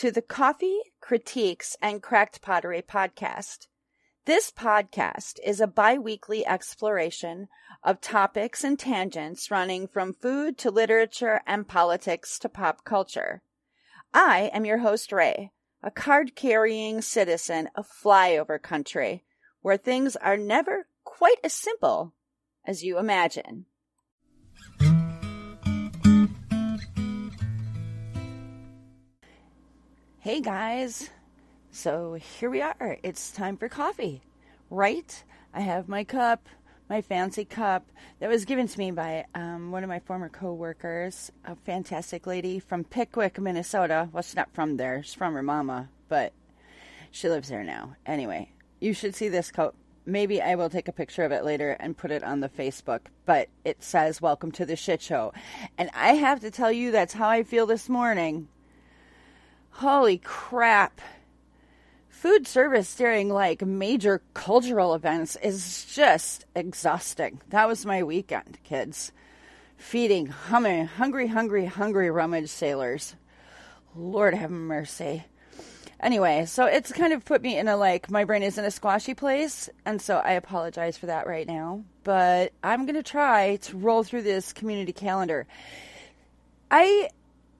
To the Coffee, Critiques, and Cracked Pottery podcast. This podcast is a bi weekly exploration of topics and tangents running from food to literature and politics to pop culture. I am your host, Ray, a card carrying citizen of flyover country, where things are never quite as simple as you imagine. Hey guys, so here we are. It's time for coffee, right? I have my cup, my fancy cup that was given to me by um, one of my former coworkers, a fantastic lady from Pickwick, Minnesota. Well, she's not from there; she's from her mama, but she lives there now. Anyway, you should see this cup. Maybe I will take a picture of it later and put it on the Facebook. But it says "Welcome to the Shit Show," and I have to tell you that's how I feel this morning. Holy crap. Food service during like major cultural events is just exhausting. That was my weekend, kids. Feeding humming, hungry, hungry, hungry rummage sailors. Lord have mercy. Anyway, so it's kind of put me in a like, my brain is in a squashy place. And so I apologize for that right now. But I'm going to try to roll through this community calendar. I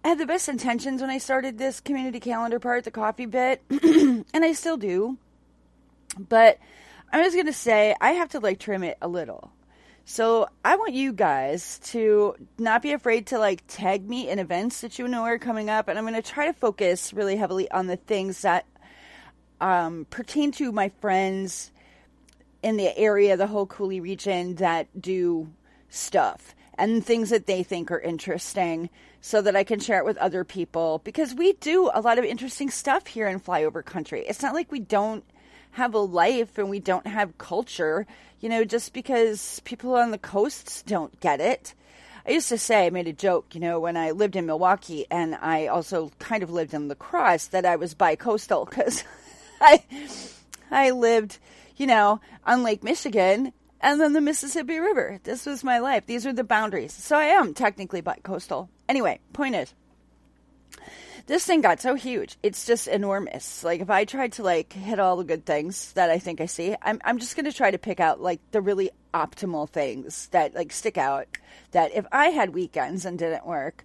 I had the best intentions when I started this community calendar part, the coffee bit, and I still do. But I was going to say, I have to like trim it a little. So I want you guys to not be afraid to like tag me in events that you know are coming up. And I'm going to try to focus really heavily on the things that um, pertain to my friends in the area, the whole Coulee region that do stuff and things that they think are interesting so that I can share it with other people because we do a lot of interesting stuff here in flyover country. It's not like we don't have a life and we don't have culture, you know, just because people on the coasts don't get it. I used to say, I made a joke, you know, when I lived in Milwaukee and I also kind of lived in La Crosse that I was bi-coastal because I, I lived, you know, on Lake Michigan and then the Mississippi River. This was my life. These are the boundaries. So I am technically bi-coastal. Anyway, point is, this thing got so huge. It's just enormous. Like if I tried to like hit all the good things that I think I see, I'm I'm just gonna try to pick out like the really optimal things that like stick out. That if I had weekends and didn't work,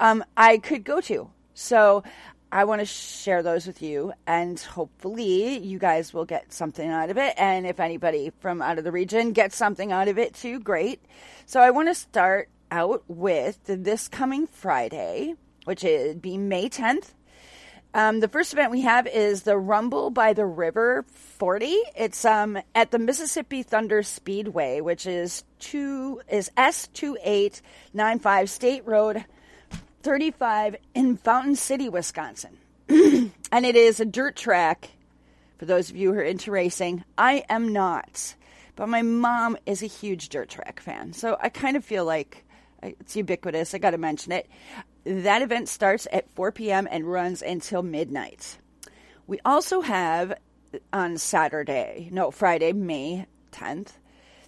um, I could go to. So I want to share those with you, and hopefully, you guys will get something out of it. And if anybody from out of the region gets something out of it too, great. So, I want to start out with this coming Friday, which would be May 10th. Um, the first event we have is the Rumble by the River 40. It's um, at the Mississippi Thunder Speedway, which is two is S2895 State Road 35 in Fountain City, Wisconsin. and it is a dirt track for those of you who are into racing. I am not, but my mom is a huge dirt track fan. So I kind of feel like it's ubiquitous. I got to mention it. That event starts at 4 p.m. and runs until midnight. We also have uh, on Saturday, no, Friday, May 10th,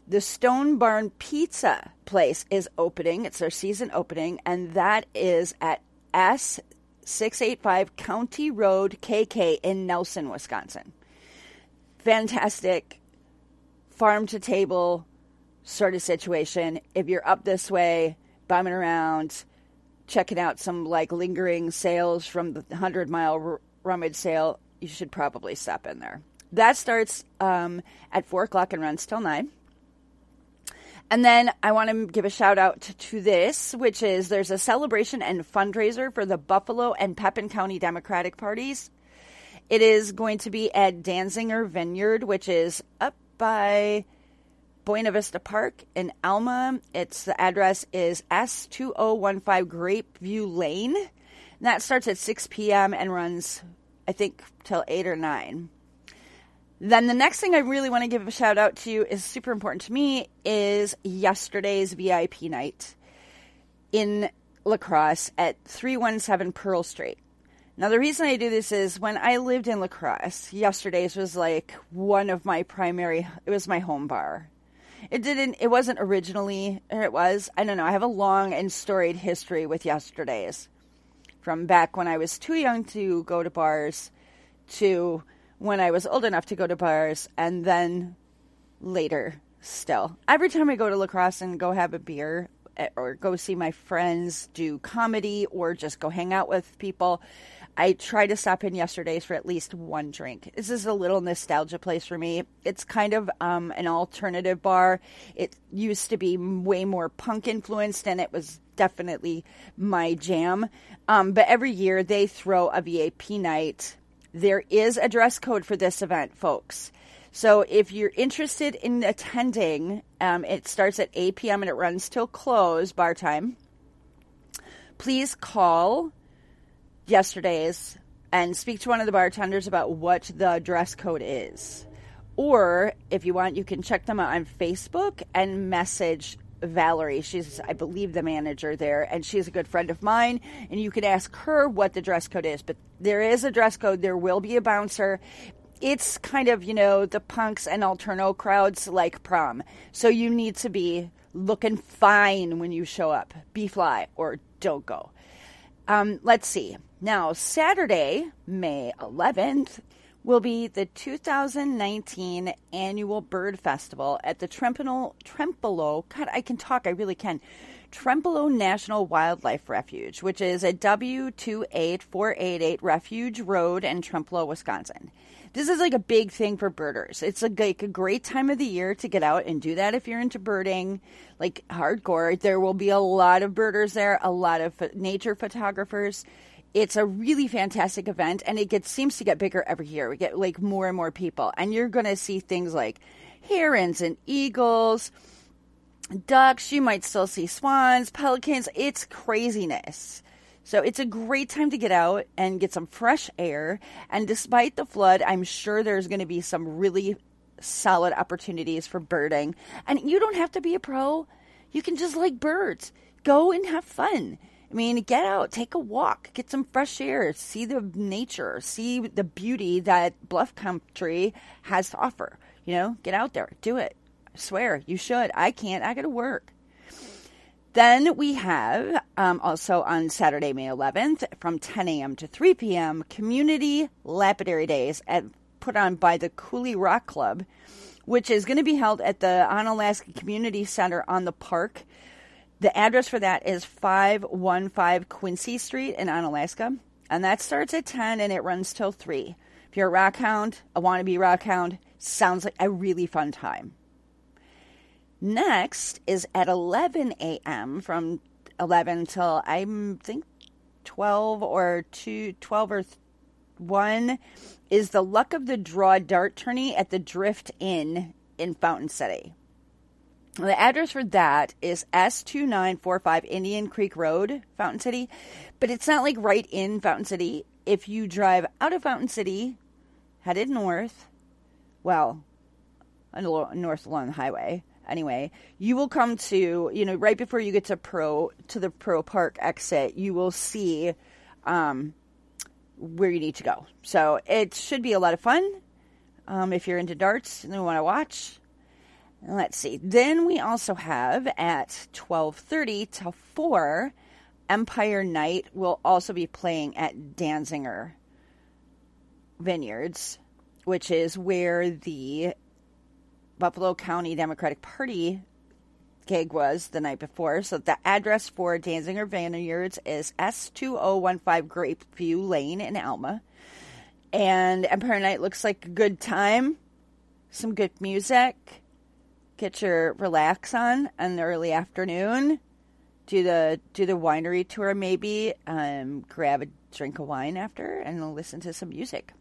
the Stone Barn Pizza place is opening. It's their season opening, and that is at S685 County Road KK in Nelson, Wisconsin. Fantastic farm to table sort of situation. If you're up this way, bumming around, checking out some like lingering sales from the 100 mile r- rummage sale, you should probably stop in there. That starts um, at 4 o'clock and runs till 9. And then I want to give a shout out to, this, which is there's a celebration and fundraiser for the Buffalo and Pepin County Democratic parties. It is going to be at Danzinger Vineyard, which is up by Buena Vista Park in Alma. Its the address is S2015 Grapeview Lane. And that starts at 6 p.m. and runs, I think, till 8 or 9. Then the next thing I really want to give a shout out to is super important to me is yesterday's VIP night in Lacrosse at 317 Pearl Street. Now the reason I do this is when I lived in Lacrosse, yesterday's was like one of my primary it was my home bar. It didn't it wasn't originally or it was, I don't know, I have a long and storied history with yesterday's from back when I was too young to go to bars to when I was old enough to go to bars and then later still. Every time I go to lacrosse and go have a beer eh, or go see my friends do comedy or just go hang out with people, I try to stop in yesterday's for at least one drink. This is a little nostalgia place for me. It's kind of um, an alternative bar. It used to be way more punk influenced, and it was definitely my jam. Um, but every year they throw a VIP night. There is a dress code for this event, folks. So if you're interested in attending, um, it starts at 8 p.m. and it runs till close bar time. Please call yesterday's and speak to one of the bartenders about what the dress code is. Or if you want, you can check them out on Facebook and message Valerie. She's, I believe, the manager there, and she's a good friend of mine. And you can ask her what the dress code is. But there is a dress code. There will be a bouncer. It's kind of, you know, the punks and alterno crowds like prom. So you need to be looking fine when you show up. Be fly or don't go. Um, let's see. Now, Saturday, May 11th, will be the 2019 annual Bird Festival at the Trempealeau, Trempealeau, God, I can talk, I really can, Trempealeau National Wildlife Refuge, which is at W28488 Refuge Road in Trempealeau, Wisconsin. This is like a big thing for birders. It's like a great time of the year to get out and do that if you're into birding, like hardcore. There will be a lot of birders there, a lot of nature photographers it's a really fantastic event and it gets seems to get bigger every year. We get like more and more people and you're going to see things like herons and eagles, ducks, you might still see swans, pelicans. It's craziness. So it's a great time to get out and get some fresh air. And despite the flood, I'm sure there's going to be some really solid opportunities for birding. And you don't have to be a pro. You can just like birds. Go and have fun. I mean, get out, take a walk, get some fresh air, see the nature, see the beauty that Bluff Country has to offer. You know, get out there, do it. I swear, you should. I can't, I got to work. Then we have um, also on Saturday, May 11th, from 10 a.m. to 3 p.m., Community Lapidary Days at, put on by the Coulee Rock Club, which is going to be held at the Onalaska Community Center on the park the address for that is 515 Quincy Street in Onalaska. And that starts at 10 and it runs till 3. If you're a rock hound, a wannabe rock hound, sounds like a really fun time. Next is at 11 a.m. from 11 till I think 12 or 2, 12 or 1 is the Luck of the Draw dart tourney at the Drift Inn in Fountain City. The address for that is S2945 Indian Creek Road, Fountain City. But it's not like right in Fountain City. If you drive out of Fountain City, headed north, well, north along the highway, anyway, you will come to, you know, right before you get to Pro, to the Pro Park exit, you will see um, where you need to go. So it should be a lot of fun. Um, if you're into darts and you want to watch, Let's see. Then we also have at 12:30 to 4 Empire Night will also be playing at Danzinger Vineyards, which is where the Buffalo County Democratic Party gig was the night before. So the address for Danzinger Vineyards is S2015 Grapeview Lane in Alma. And Empire Night looks like a good time. Some good music get your relax on in the early afternoon. Do the do the winery tour maybe. Um, grab a drink of wine after and listen to some music.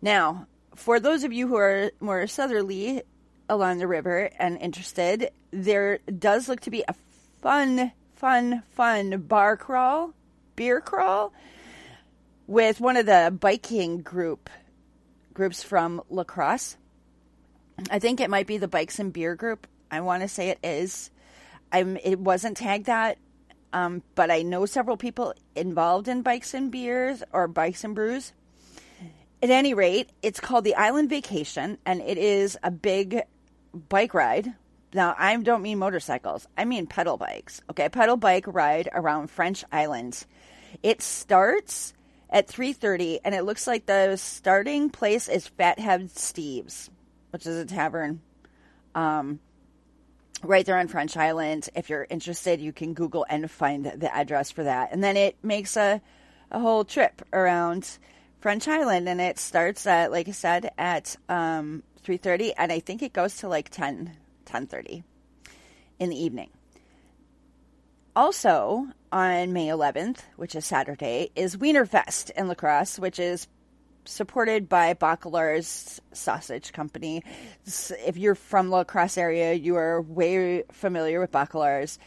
Now, for those of you who are more southerly along the river and interested, there does look to be a fun, fun, fun bar crawl, beer crawl with one of the biking group groups from La Crosse. I think it might be the Bikes and Beer Group. I want to say it is. I'm. It wasn't tagged that, um, but I know several people involved in Bikes and Beers or Bikes and Brews. At any rate, it's called the Island Vacation, and it is a big bike ride. Now, I don't mean motorcycles; I mean pedal bikes. Okay, pedal bike ride around French Islands. It starts at 3:30 and it looks like the starting place is Fathead Steve's, which is a tavern um, right there on French Island. If you're interested, you can Google and find the address for that. And then it makes a a whole trip around French Island and it starts at like I said at um, 3:30 and I think it goes to like 10 10:30 in the evening. Also, on May 11th, which is Saturday, is Wienerfest in La Crosse, which is supported by Bakalar's Sausage Company. If you're from La Crosse area, you are way familiar with Bakalar's.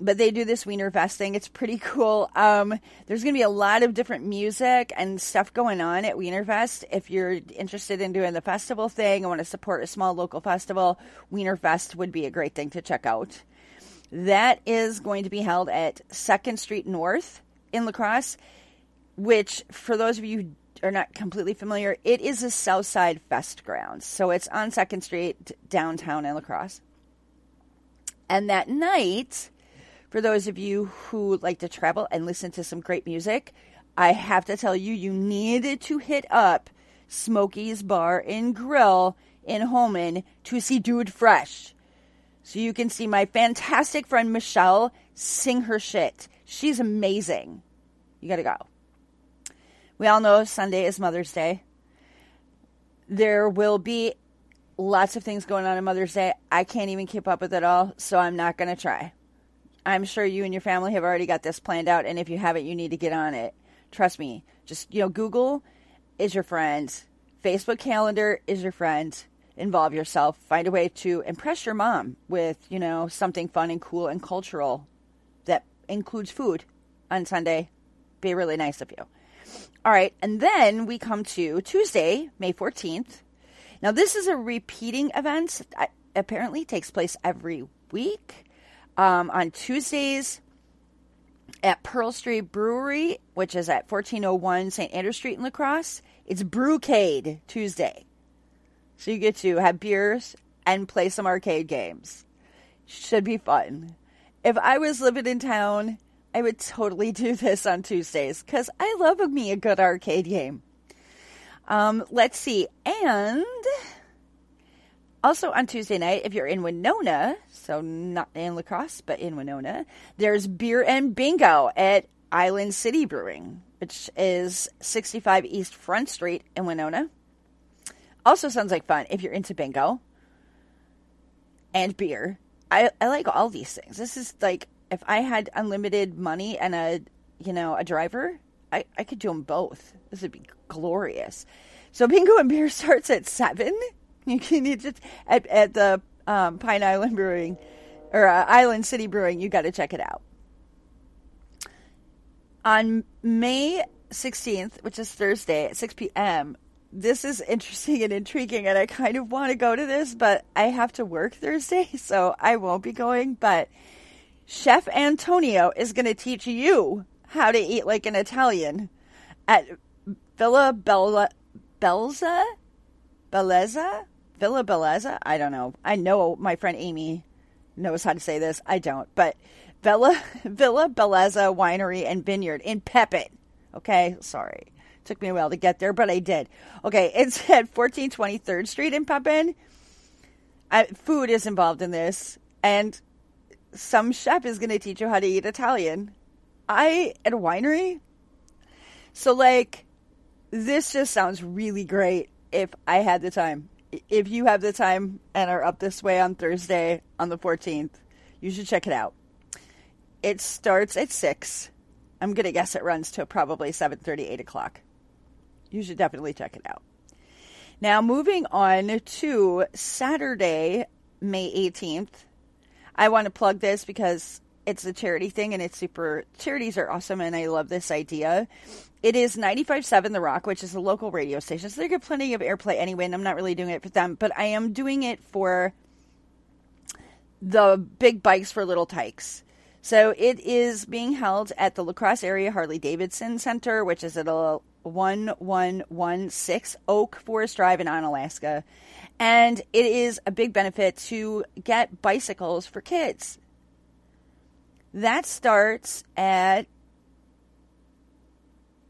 But they do this Wiener Fest thing. It's pretty cool. Um, there's going to be a lot of different music and stuff going on at Wiener Fest. If you're interested in doing the festival thing and want to support a small local festival, Wiener Fest would be a great thing to check out. That is going to be held at Second Street North in La Crosse, which, for those of you are not completely familiar, it is a Southside Fest ground. So it's on Second Street downtown in La Crosse. And that night, for those of you who like to travel and listen to some great music, I have to tell you, you needed to hit up Smokey's Bar and Grill in Holmen to see Dude Fresh. So you can see my fantastic friend Michelle sing her shit. She's amazing. You got to go. We all know Sunday is Mother's Day. There will be lots of things going on on Mother's Day. I can't even keep up with it all, so I'm not going to try. I'm sure you and your family have already got this planned out, and if you haven't, you need to get on it. Trust me. Just, you know, Google is your friend, Facebook calendar is your friend. Involve yourself. Find a way to impress your mom with, you know, something fun and cool and cultural that includes food on Sunday. Be really nice of you. All right, and then we come to Tuesday, May 14th. Now, this is a repeating event. It apparently takes place every week. Um, on Tuesdays at Pearl Street Brewery, which is at 1401 St. Andrew Street in La Crosse. It's Brewcade Tuesday. So you get to have beers and play some arcade games. Should be fun. If I was living in town I would totally do this on Tuesdays because I love me a good arcade game. Um, let's see. And also on Tuesday night, if you're in Winona, so not in Lacrosse, but in Winona, there's Beer and Bingo at Island City Brewing, which is 65 East Front Street in Winona. Also sounds like fun if you're into bingo and beer. I, I like all these things. This is like if I had unlimited money and a you know a driver, I, I could do them both. This would be glorious. So bingo and beer starts at seven. You can you just at at the um, Pine Island Brewing or uh, Island City Brewing. You got to check it out. On May 16th, which is Thursday at 6 p.m., this is interesting and intriguing, and I kind of want to go to this, but I have to work Thursday, so I won't be going. But Chef Antonio is going to teach you how to eat like an Italian at Villa Bella, Belza? Bellezza? Villa Bellezza? I don't know. I know my friend Amy knows how to say this. I don't. But Villa, Villa Bellezza Winery and Vineyard in Pepin. Okay, sorry. Took me a while to get there, but I did. Okay, it's at 1423rd Street in Pepin. I, food is involved in this. And some chef is going to teach you how to eat Italian. I at a winery. So like this just sounds really great if I had the time. If you have the time and are up this way on Thursday on the 14th, you should check it out. It starts at 6. I'm going to guess it runs to probably 7:30 8 o'clock. You should definitely check it out. Now, moving on to Saturday, May 18th, I want to plug this because it's a charity thing and it's super charities are awesome and I love this idea. It is 95.7 The Rock, which is a local radio station. So they get plenty of airplay anyway, and I'm not really doing it for them, but I am doing it for the big bikes for little tykes. So it is being held at the La Crosse Area Harley Davidson Center, which is at a 1116 Oak Forest Drive in Onalaska. And it is a big benefit to get bicycles for kids. That starts at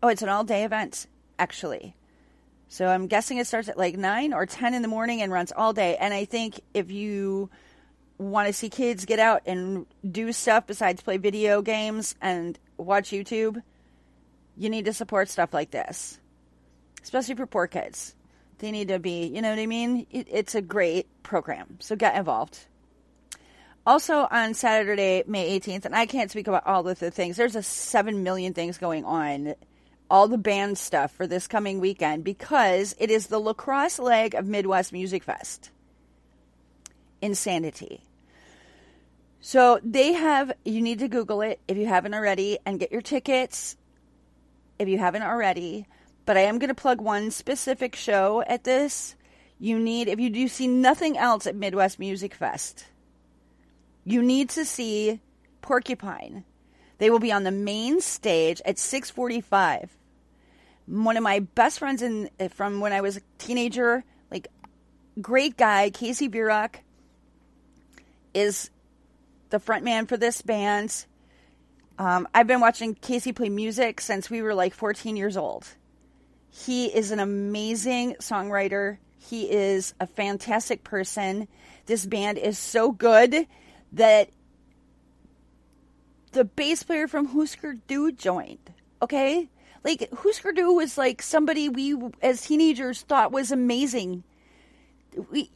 Oh, it's an all day event, actually. So I'm guessing it starts at like 9 or 10 in the morning and runs all day. And I think if you want to see kids get out and do stuff besides play video games and watch YouTube, you need to support stuff like this, especially for poor kids. They need to be, you know what I mean? It, it's a great program. So get involved. Also on Saturday, May 18th, and I can't speak about all of the things, there's a 7 million things going on, all the band stuff for this coming weekend because it is the lacrosse leg of Midwest Music Fest. Insanity. So they have, you need to Google it if you haven't already and get your tickets if you haven't already. But I am going to plug one specific show at this. You need, if you do see nothing else at Midwest Music Fest, you need to see Porcupine. They will be on the main stage at 6:45. One of my best friends in from when I was a teenager, like great guy, Casey Virock, is the front man for this band. Um, I've been watching Casey play music since we were like 14 years old. He is an amazing songwriter. He is a fantastic person. This band is so good that the bass player from Husker Du joined. Okay? Like, Husker Du was like somebody we, as teenagers, thought was amazing. We,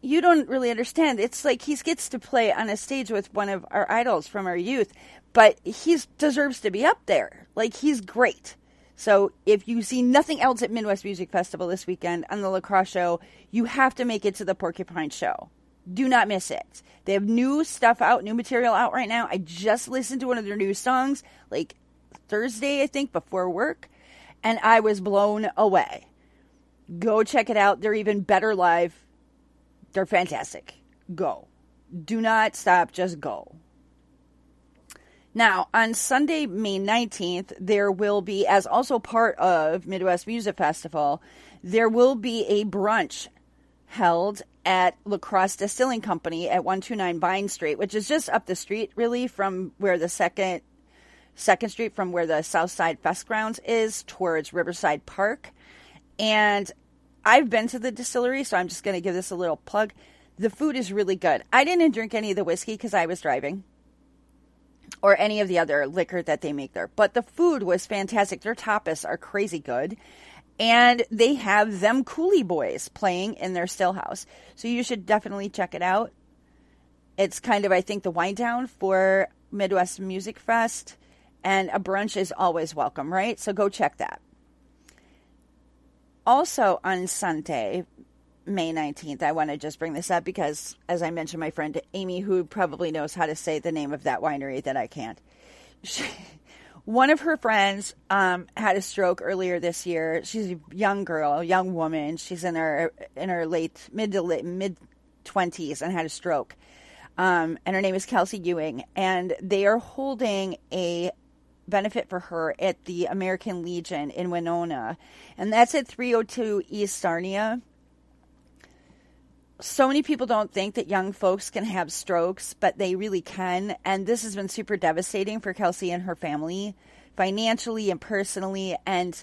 you don't really understand. It's like he gets to play on a stage with one of our idols from our youth, but he deserves to be up there. Like, he's great. So if you see nothing else at Midwest Music Festival this weekend on the Lacrosse show, you have to make it to the Porcupine show. Do not miss it. They have new stuff out, new material out right now. I just listened to one of their new songs like Thursday, I think, before work, and I was blown away. Go check it out. They're even better live. They're fantastic. Go. Do not stop, just go. Now, on Sunday, May 19th, there will be, as also part of Midwest Music Festival, there will be a brunch held at La Crosse Distilling Company at 129 Vine Street, which is just up the street, really, from where the second Second Street, from where the South Side Fest Grounds is, towards Riverside Park. And I've been to the distillery, so I'm just going to give this a little plug. The food is really good. I didn't drink any of the whiskey because I was driving or any of the other liquor that they make there. But the food was fantastic. Their tapas are crazy good and they have them Coulee Boys playing in their still house. So you should definitely check it out. It's kind of, I think, the wind down for Midwest Music Fest, and a brunch is always welcome, right? So go check that. Also on Sunday, May 19th, I want to just bring this up because, as I mentioned, my friend Amy, who probably knows how to say the name of that winery that I can't, she, one of her friends um, had a stroke earlier this year. She's a young girl, a young woman. She's in her in her late mid to late mid twenties and had a stroke. Um, and her name is Kelsey Ewing, and they are holding a benefit for her at the American Legion in Winona, and that's at 302 East Sarnia so many people don't think that young folks can have strokes, but they really can. And this has been super devastating for Kelsey and her family, financially and personally. And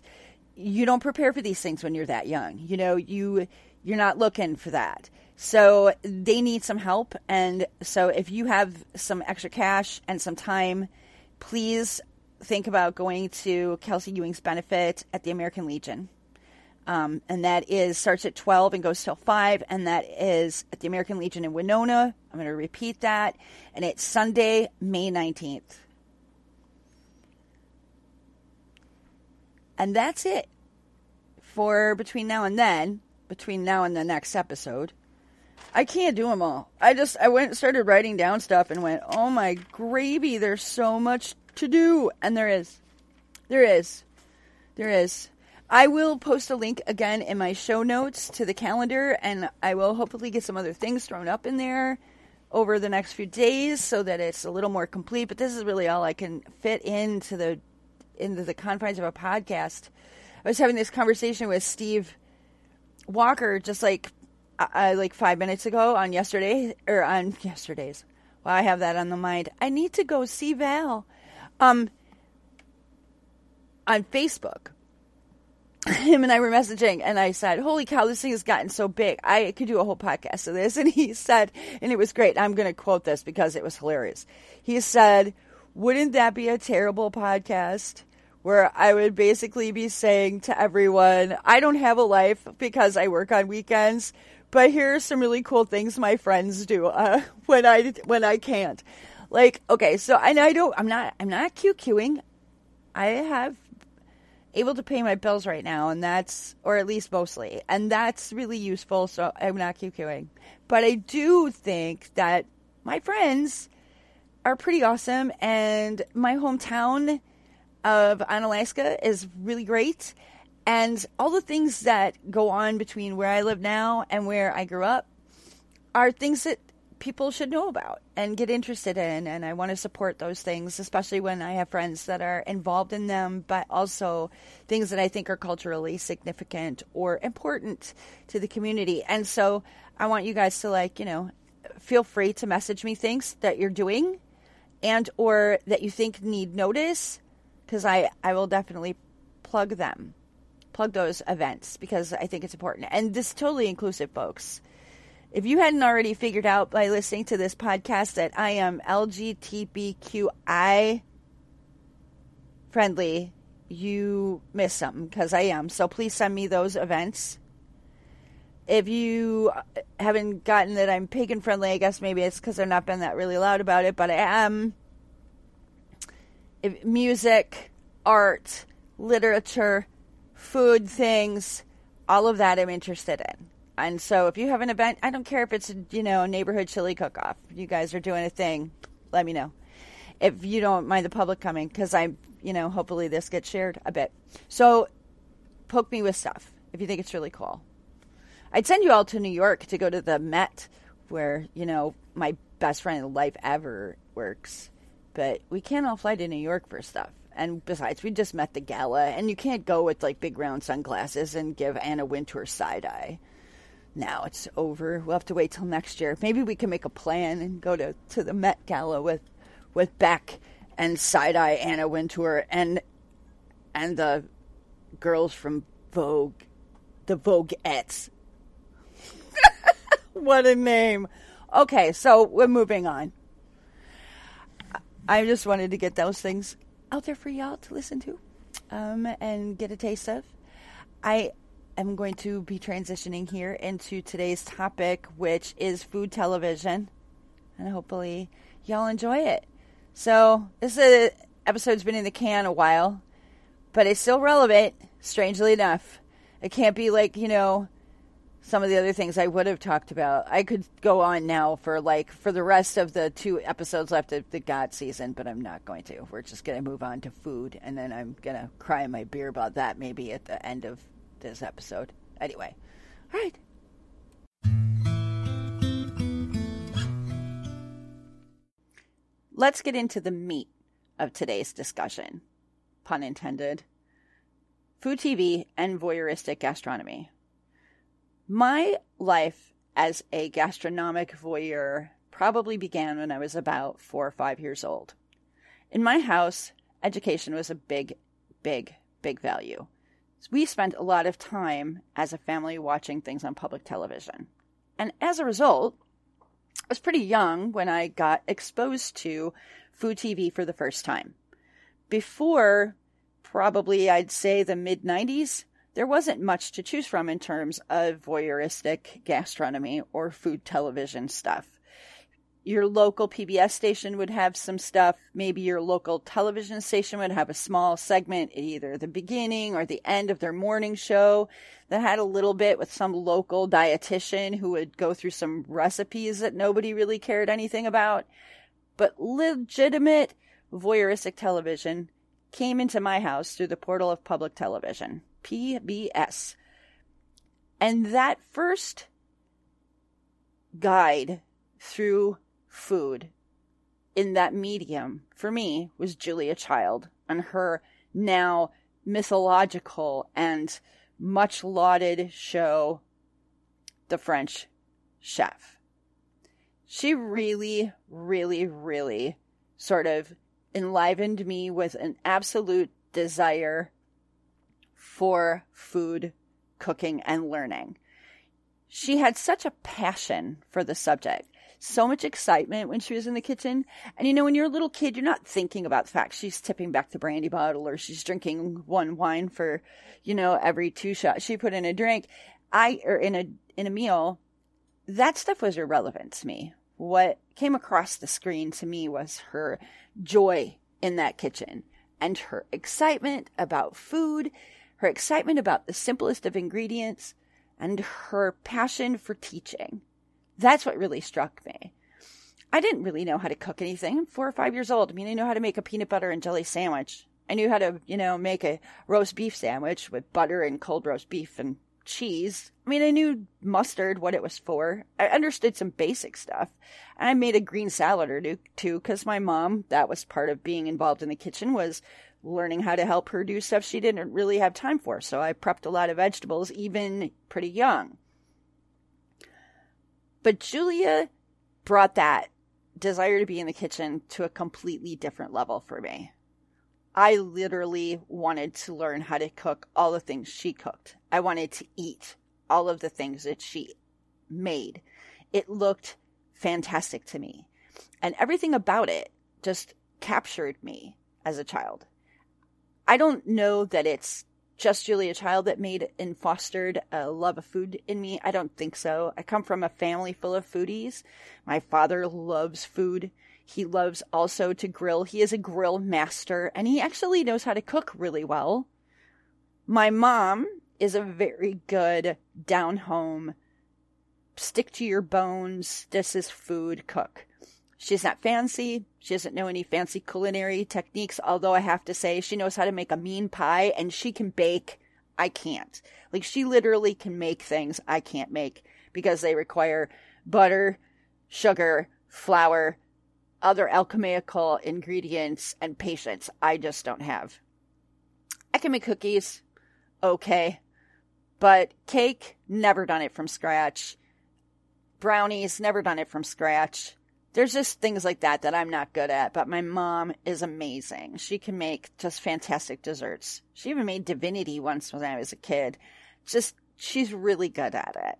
you don't prepare for these things when you're that young. You know, you you're not looking for that. So they need some help. And so if you have some extra cash and some time, please think about going to Kelsey Ewing's benefit at the American Legion. Um, and that is starts at 12 and goes till 5 and that is at the american legion in winona. I'm going to repeat that. And it's sunday may 19th and that's it for between now and then between now and the next episode. I can't do them all. I just i went started writing down stuff and went oh my gravy there's so much to do. And there is. There is. There is I will post a link again in my show notes to the calendar, and I will hopefully get some other things thrown up in there over the next few days so that it's a little more complete. But this is really all I can fit into the into the confines of a podcast. I was having this conversation with Steve Walker just like uh, like five minutes ago on yesterday or on yesterday's. Well, I have that on the mind. I need to go see Val. Um, on Facebook. Him and I were messaging, and I said, Holy cow, this thing has gotten so big. I could do a whole podcast of this. And he said, and it was great. I'm going to quote this because it was hilarious. He said, Wouldn't that be a terrible podcast? Where I would basically be saying to everyone, I don't have a life because I work on weekends, but here are some really cool things my friends do uh, when I when I can't. Like, okay, so and I don't, I'm not, I'm not QQing. I have able to pay my bills right now, and that's, or at least mostly, and that's really useful. So I'm not QQing, but I do think that my friends are pretty awesome, and my hometown of Onalaska is really great, and all the things that go on between where I live now and where I grew up are things that people should know about and get interested in. And I want to support those things, especially when I have friends that are involved in them, but also things that I think are culturally significant or important to the community. And so I want you guys to like, you know, feel free to message me things that you're doing and or that you think need notice because I, I will definitely plug them plug those events because I think it's important. And this is totally inclusive, folks. If you hadn't already figured out by listening to this podcast that I am LGBTQI friendly, you missed something because I am. So please send me those events. If you haven't gotten that I'm pagan friendly, I guess maybe it's because I've not been that really loud about it, but I am. If, music, art, literature, food things, all of that I'm interested in. And so if you have an event, I don't care if it's, you know, a neighborhood chili cook off. You guys are doing a thing, let me know. If you don't mind the public coming, because I'm you know, hopefully this gets shared a bit. So poke me with stuff if you think it's really cool. I'd send you all to New York to go to the Met, where, you know, my best friend in life ever works. But we can't all fly to New York for stuff. And besides, we just met the gala, and you can't go with like big round sunglasses and give Anna Wintour side eye now it's over. We'll have to wait till next year. Maybe we can make a plan and go to, to the Met Gala with with Beck and Side Eye Anna Wintour and and the girls from Vogue, the Voguettes. what a name! Okay, so we're moving on. I just wanted to get those things out there for y'all to listen to um, and get a taste of. I am going to be transitioning here into today's topic, which is food television. And hopefully, y'all enjoy it. So, this episode's been in the can a while, but it's still relevant, strangely enough. It can't be like, you know, some of the other things I would have talked about. I could go on now for like for the rest of the two episodes left of the God season, but I'm not going to. We're just going to move on to food, and then I'm going to cry in my beer about that maybe at the end of this episode. Anyway, all right. Let's get into the meat of today's discussion. Pun intended. Food TV and voyeuristic gastronomy. My life as a gastronomic voyeur probably began when I was about four or five years old. In my house, education was a big, big, big value we spent a lot of time as a family watching things on public television. And as a result, I was pretty young when I got exposed to food TV for the first time. Before probably I'd say the mid 90s, there wasn't much to choose from in terms of voyeuristic gastronomy or food television stuff your local PBS station would have some stuff. Maybe your local television station would have a small segment at either the beginning or the end of their morning show that had a little bit with some local dietitian who would go through some recipes that nobody really cared anything about. But legitimate voyeuristic television came into my house through the portal of public television, PBS. And that first guide through food in that medium for me was Julia Child and her now mythological and much lauded show, The French Chef. She really, really, really sort of enlivened me with an absolute desire for food, cooking, and learning. She had such a passion for the subject, so much excitement when she was in the kitchen. And you know, when you're a little kid, you're not thinking about the fact she's tipping back the brandy bottle or she's drinking one wine for, you know, every two shots she put in a drink. I, or in a, in a meal, that stuff was irrelevant to me. What came across the screen to me was her joy in that kitchen and her excitement about food, her excitement about the simplest of ingredients, and her passion for teaching. That's what really struck me. I didn't really know how to cook anything. I'm four or five years old. I mean, I know how to make a peanut butter and jelly sandwich. I knew how to, you know, make a roast beef sandwich with butter and cold roast beef and cheese. I mean, I knew mustard, what it was for. I understood some basic stuff. I made a green salad or two because my mom, that was part of being involved in the kitchen, was learning how to help her do stuff she didn't really have time for. So I prepped a lot of vegetables, even pretty young. But Julia brought that desire to be in the kitchen to a completely different level for me. I literally wanted to learn how to cook all the things she cooked. I wanted to eat all of the things that she made. It looked fantastic to me. And everything about it just captured me as a child. I don't know that it's just Julia Child that made and fostered a love of food in me. I don't think so. I come from a family full of foodies. My father loves food. He loves also to grill. He is a grill master and he actually knows how to cook really well. My mom is a very good down home, stick to your bones, this is food cook. She's not fancy. She doesn't know any fancy culinary techniques, although I have to say she knows how to make a mean pie and she can bake. I can't. Like she literally can make things I can't make because they require butter, sugar, flour, other alchemical ingredients and patience I just don't have. I can make cookies, okay, but cake, never done it from scratch. Brownies, never done it from scratch. There's just things like that that I'm not good at, but my mom is amazing. She can make just fantastic desserts. She even made divinity once when I was a kid. Just, she's really good at it.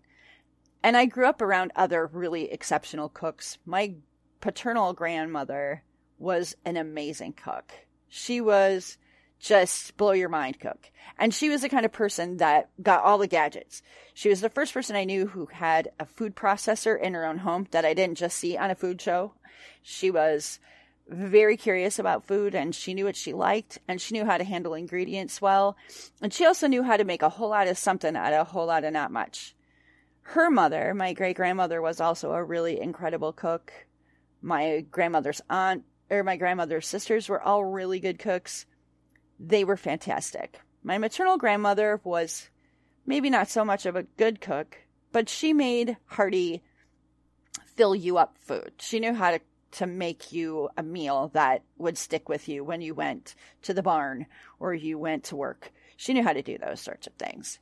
And I grew up around other really exceptional cooks. My paternal grandmother was an amazing cook. She was just blow your mind cook. And she was the kind of person that got all the gadgets. She was the first person I knew who had a food processor in her own home that I didn't just see on a food show. She was very curious about food and she knew what she liked and she knew how to handle ingredients well. And she also knew how to make a whole lot of something out of a whole lot of not much. Her mother, my great grandmother, was also a really incredible cook my grandmother's aunt or my grandmother's sisters were all really good cooks. They were fantastic. My maternal grandmother was maybe not so much of a good cook, but she made hearty, fill you up food. She knew how to, to make you a meal that would stick with you when you went to the barn or you went to work. She knew how to do those sorts of things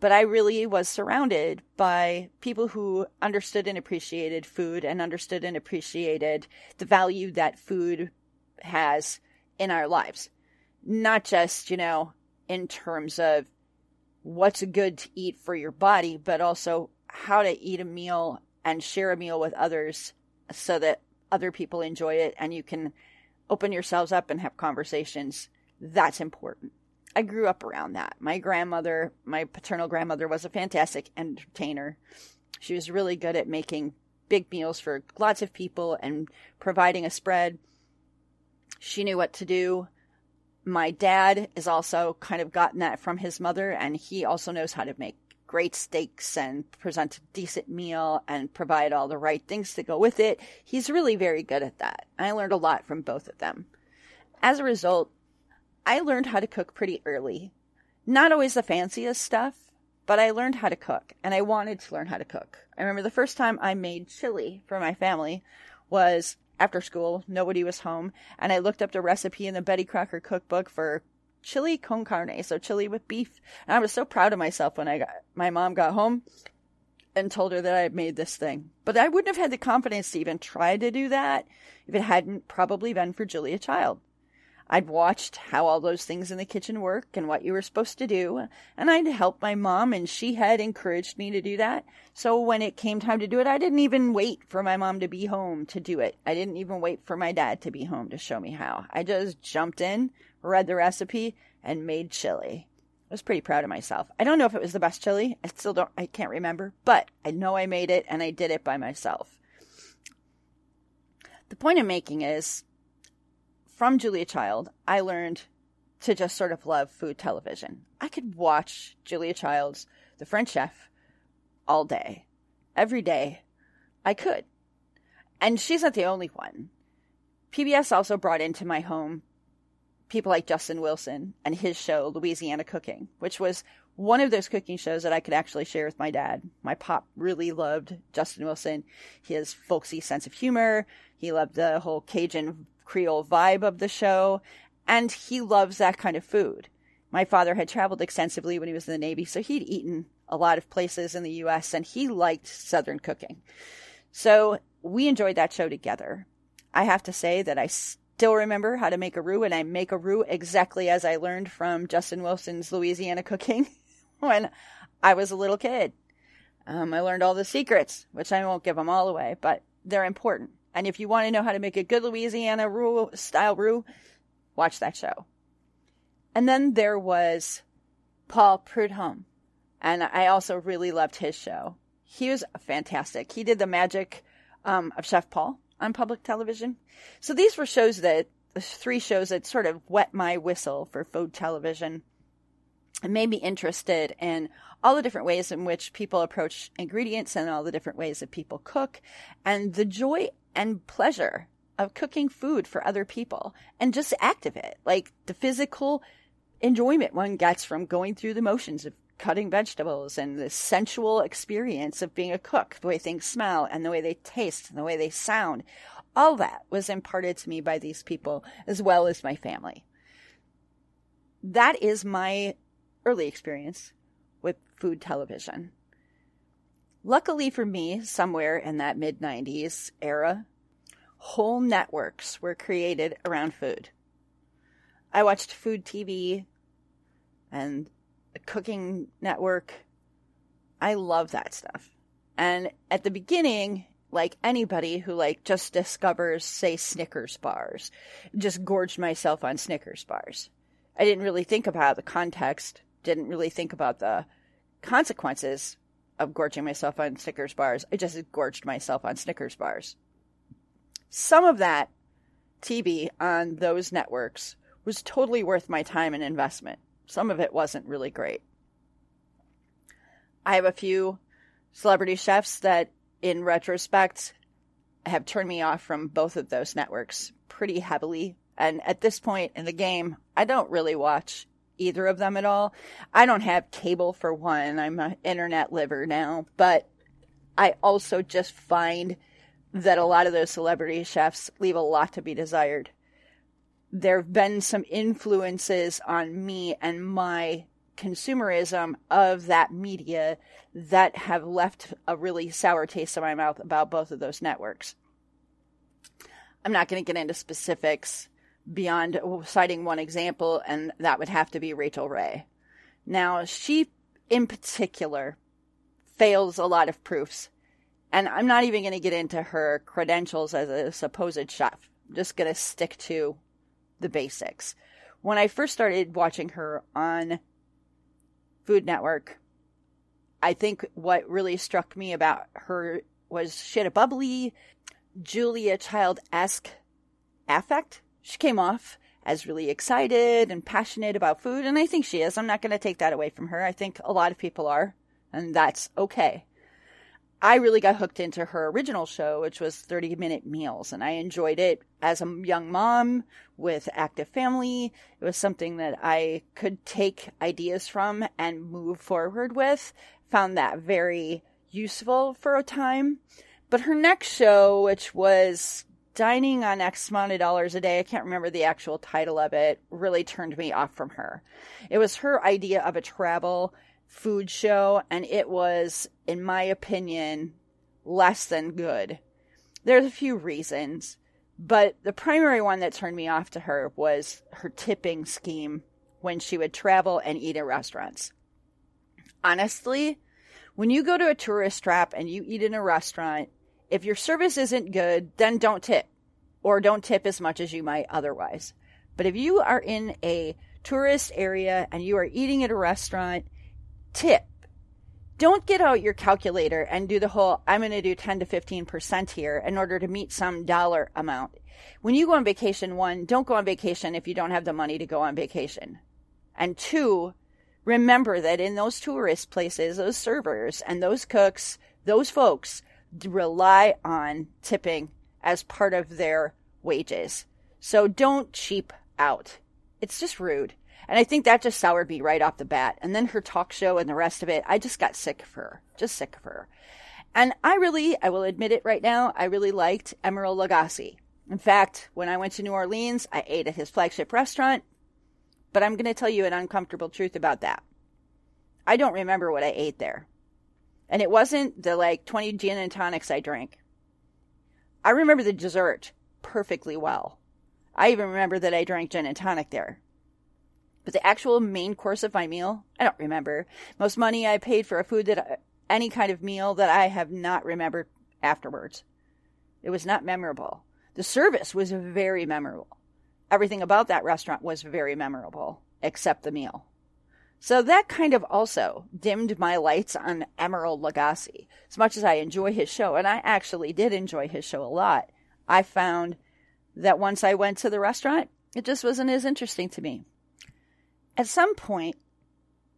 but I really was surrounded by people who understood and appreciated food and understood and appreciated the value that food has in our lives. Not just, you know, in terms of what's good to eat for your body, but also how to eat a meal and share a meal with others so that other people enjoy it and you can open yourselves up and have conversations. That's important. I grew up around that. My grandmother, my paternal grandmother, was a fantastic entertainer. She was really good at making big meals for lots of people and providing a spread. She knew what to do. My dad is also kind of gotten that from his mother, and he also knows how to make great steaks and present a decent meal and provide all the right things to go with it. He's really very good at that. I learned a lot from both of them. As a result, I learned how to cook pretty early. Not always the fanciest stuff, but I learned how to cook and I wanted to learn how to cook. I remember the first time I made chili for my family was after school. Nobody was home. And I looked up the recipe in the Betty Crocker cookbook for chili con carne, so chili with beef. And I was so proud of myself when I got my mom got home and told her that I had made this thing. But I wouldn't have had the confidence to even try to do that if it hadn't probably been for Julia Child. I'd watched how all those things in the kitchen work and what you were supposed to do, and I'd helped my mom, and she had encouraged me to do that. So when it came time to do it, I didn't even wait for my mom to be home to do it. I didn't even wait for my dad to be home to show me how. I just jumped in, read the recipe, and made chili. I was pretty proud of myself. I don't know if it was the best chili. I still don't, I can't remember, but I know I made it and I did it by myself. The point I'm making is from Julia Child, I learned to just sort of love food television. I could watch Julia Child's The French Chef all day, every day. I could. And she's not the only one. PBS also brought into my home people like Justin Wilson and his show, Louisiana Cooking, which was one of those cooking shows that I could actually share with my dad. My pop really loved Justin Wilson, his folksy sense of humor. He loved the whole Cajun Creole vibe of the show, and he loves that kind of food. My father had traveled extensively when he was in the Navy, so he'd eaten a lot of places in the US and he liked Southern cooking. So we enjoyed that show together. I have to say that I still remember how to make a roux, and I make a roux exactly as I learned from Justin Wilson's Louisiana cooking when I was a little kid. Um, I learned all the secrets, which I won't give them all away, but they're important. And if you want to know how to make a good Louisiana roux, style roux, watch that show. And then there was Paul Prudhomme. And I also really loved his show. He was fantastic. He did the magic um, of Chef Paul on public television. So these were shows that, three shows that sort of wet my whistle for food television and made me interested in all the different ways in which people approach ingredients and all the different ways that people cook and the joy and pleasure of cooking food for other people and just act of it. Like the physical enjoyment one gets from going through the motions of cutting vegetables and the sensual experience of being a cook, the way things smell and the way they taste and the way they sound. All that was imparted to me by these people as well as my family. That is my early experience with food television. Luckily for me, somewhere in that mid 90s era, whole networks were created around food. I watched food TV and the cooking network. I love that stuff. And at the beginning, like anybody who like just discovers say Snickers bars, just gorged myself on Snickers bars. I didn't really think about the context, didn't really think about the consequences of gorging myself on Snickers bars. I just gorged myself on Snickers bars. Some of that TV on those networks was totally worth my time and investment. Some of it wasn't really great. I have a few celebrity chefs that, in retrospect, have turned me off from both of those networks pretty heavily. And at this point in the game, I don't really watch either of them at all. I don't have cable for one. I'm an internet liver now, but I also just find that a lot of those celebrity chefs leave a lot to be desired. There have been some influences on me and my consumerism of that media that have left a really sour taste in my mouth about both of those networks. I'm not going to get into specifics beyond citing one example, and that would have to be Rachael Ray. Now, she in particular fails a lot of proofs, and I'm not even going to get into her credentials as a supposed chef. I'm just going to stick to the basics. When I first started watching her on Food Network, I think what really struck me about her was she had a bubbly, Julia Child esque affect she came off as really excited and passionate about food, and I think she is. I'm not going to take that away from her. I think a lot of people are, and that's okay. I really got hooked into her original show, which was 30 minute meals, and I enjoyed it as a young mom with active family. It was something that I could take ideas from and move forward with. Found that very useful for a time. But her next show, which was dining on X amount of dollars a day, I can't remember the actual title of it, really turned me off from her. It was her idea of a travel food show, and it was, in my opinion, less than good. There's a few reasons, But the primary one that turned me off to her was her tipping scheme when she would travel and eat at restaurants. Honestly, when you go to a tourist trap and you eat in a restaurant, if your service isn't good, then don't tip or don't tip as much as you might otherwise. But if you are in a tourist area and you are eating at a restaurant, tip. Don't get out your calculator and do the whole, I'm going to do 10 to 15% here in order to meet some dollar amount. When you go on vacation, one, don't go on vacation if you don't have the money to go on vacation. And two, remember that in those tourist places, those servers and those cooks, those folks rely on tipping as part of their wages. So don't cheap out. It's just rude. And I think that just soured me right off the bat. And then her talk show and the rest of it, I just got sick of her. Just sick of her. And I really, I will admit it right now, I really liked Emeril Lagasse. In fact, when I went to New Orleans, I ate at his flagship restaurant. But I'm going to tell you an uncomfortable truth about that. I don't remember what I ate there. And it wasn't the like 20 gin and tonics I drank. I remember the dessert perfectly well. I even remember that I drank gin and tonic there. But the actual main course of my meal, I don't remember. Most money I paid for a food that uh, any kind of meal that I have not remembered afterwards. It was not memorable. The service was very memorable. Everything about that restaurant was very memorable, except the meal. So that kind of also dimmed my lights on Emeril Lagasse. As much as I enjoy his show, and I actually did enjoy his show a lot, I found that once I went to the restaurant, it just wasn't as interesting to me. At some point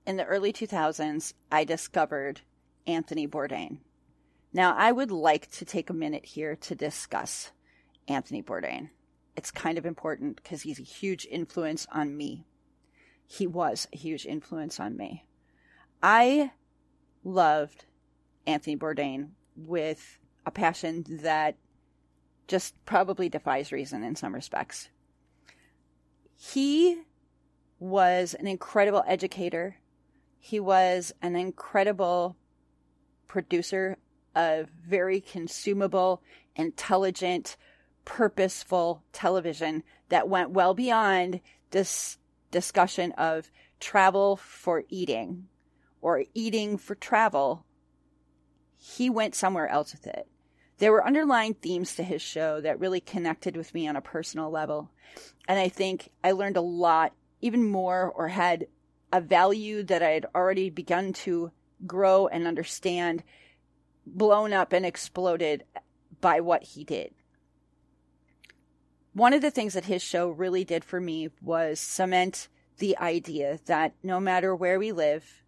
in the early 2000s, I discovered Anthony Bourdain. Now, I would like to take a minute here to discuss Anthony Bourdain. It's kind of important because he's a huge influence on me. He was a huge influence on me. I loved Anthony Bourdain with a passion that just probably defies reason in some respects. He was an incredible educator. He was an incredible producer of very consumable, intelligent, purposeful television that went well beyond this discussion of travel for eating or eating for travel. He went somewhere else with it. There were underlying themes to his show that really connected with me on a personal level. And I think I learned a lot even more or had a value that I had already begun to grow and understand blown up and exploded by what he did. One of the things that his show really did for me was cement the idea that no matter where we live,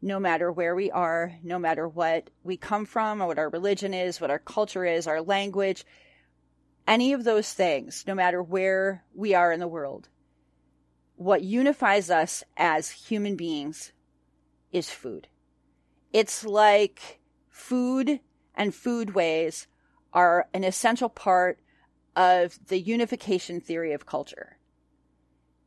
no matter where we are, no matter what we come from or what our religion is, what our culture is, our language, any of those things, no matter where we are in the world, what unifies us as human beings is food. It's like food and foodways are an essential part of the unification theory of culture.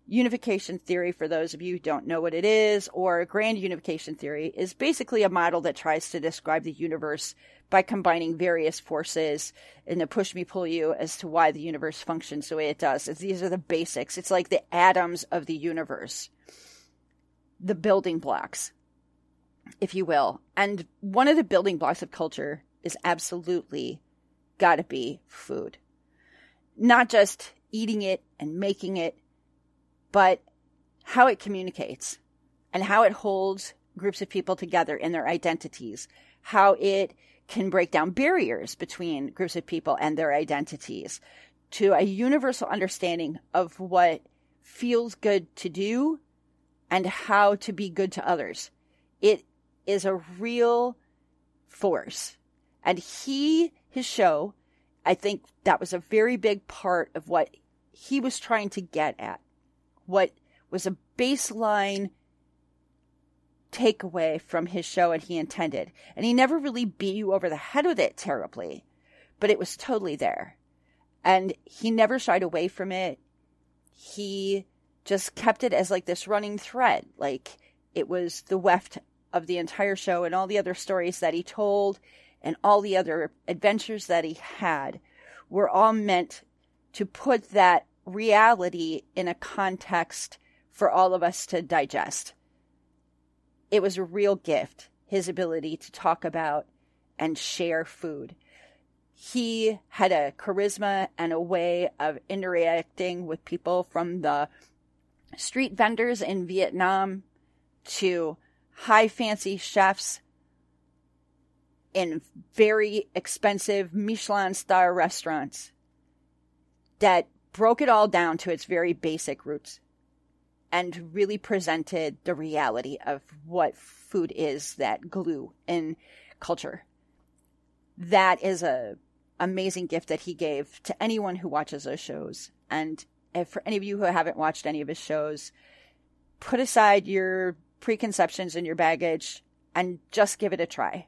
Unification theory, for those of you who don't know what it is, or grand unification theory, is basically a model that tries to describe the universe by combining various forces in a push me pull you as to why the universe functions the way it does. These are the basics. It's like the atoms of the universe, the building blocks, if you will. And one of the building blocks of culture is absolutely got to be food. Not just eating it and making it, but how it communicates and how it holds groups of people together in their identities, how it can break down barriers between groups of people and their identities to a universal understanding of what feels good to do and how to be good to others. It is a real force. And he, his show, I think that was a very big part of what he was trying to get at. What was a baseline takeaway from his show and he intended. And he never really beat you over the head with it terribly, but it was totally there. And he never shied away from it. He just kept it as like this running thread. Like it was the weft of the entire show and all the other stories that he told and all the other adventures that he had were all meant to put that reality in a context for all of us to digest. It was a real gift, his ability to talk about and share food. He had a charisma and a way of interacting with people from the street vendors in Vietnam to high fancy chefs in very expensive Michelin star restaurants that broke it all down to its very basic roots and really presented the reality of what food is that glue in culture. That is a amazing gift that he gave to anyone who watches those shows. And for any of you who haven't watched any of his shows, put aside your preconceptions and your baggage and just give it a try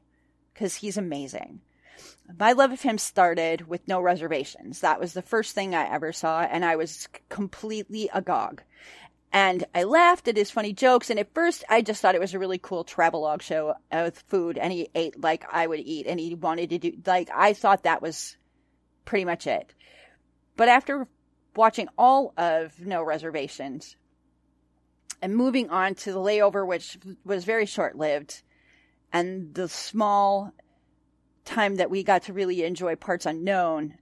because he's amazing. My love of him started with no reservations. That was the first thing I ever saw, and I was completely agog. And I laughed at his funny jokes, and at first I just thought it was a really cool travelogue show with food, and he ate like I would eat, and he wanted to do, like, I thought that was pretty much it. But after watching all of No Reservations, and moving on to the layover, which was very short lived, and the small time that we got to really enjoy parts unknown,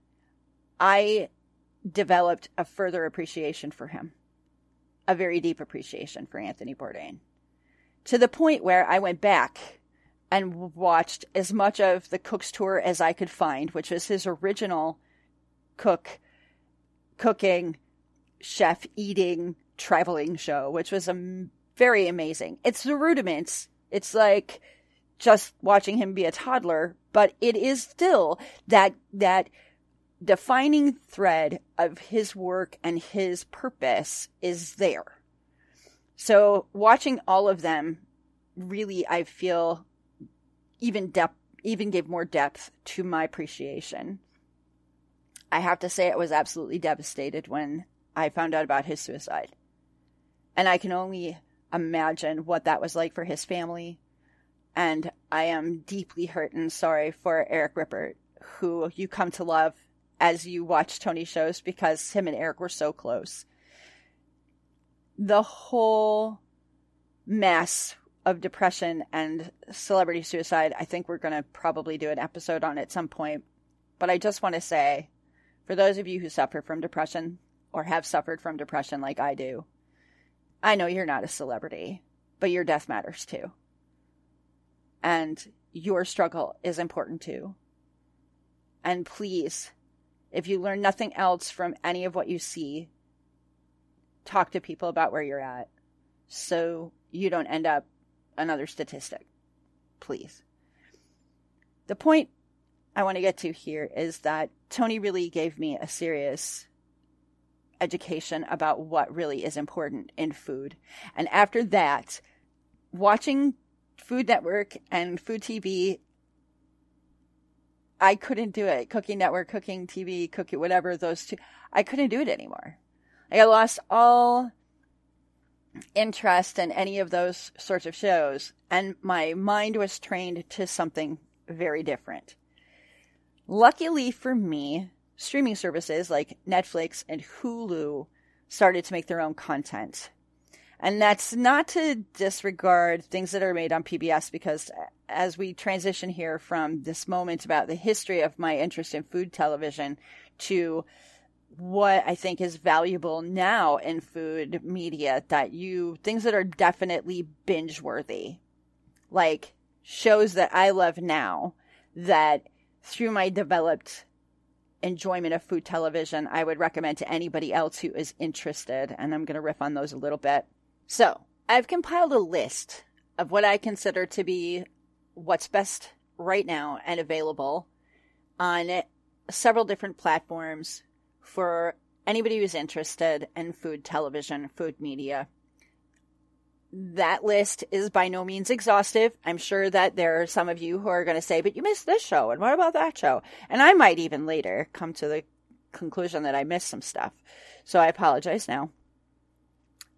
I developed a further appreciation for him, a very deep appreciation for Anthony Bourdain, to the point where I went back and watched as much of the Cook's Tour as I could find, which was his original cook, cooking, chef eating, traveling show, which was um, very amazing. It's the rudiments. It's like just watching him be a toddler, but it is still that that defining thread of his work and his purpose is there. So watching all of them really I feel even depth even gave more depth to my appreciation. I have to say I was absolutely devastated when I found out about his suicide. And I can only imagine what that was like for his family, and I am deeply hurt and sorry for Eric Ripert, who you come to love as you watch Tony shows because him and Eric were so close. The whole mess of depression and celebrity suicide, I think we're going to probably do an episode on at some point. But I just want to say, for those of you who suffer from depression or have suffered from depression like I do, I know you're not a celebrity, but your death matters too and your struggle is important too. And please, if you learn nothing else from any of what you see, talk to people about where you're at so you don't end up another statistic. Please. The point I want to get to here is that Tony really gave me a serious education about what really is important in food. And after that, watching Food Network and Food TV, I couldn't do it. Cooking Network, Cooking TV, Cooking, whatever, those two, I couldn't do it anymore. I lost all interest in any of those sorts of shows, and my mind was trained to something very different. Luckily for me, streaming services like Netflix and Hulu started to make their own content. And that's not to disregard things that are made on PBS because as we transition here from this moment about the history of my interest in food television to what I think is valuable now in food media that you things that are definitely binge worthy. Like shows that I love now that through my developed enjoyment of food television I would recommend to anybody else who is interested and I'm going to riff on those a little bit. So, I've compiled a list of what I consider to be what's best right now and available on several different platforms for anybody who's interested in food television, food media. That list is by no means exhaustive. I'm sure that there are some of you who are going to say, but you missed this show, and what about that show? And I might even later come to the conclusion that I missed some stuff. So I apologize now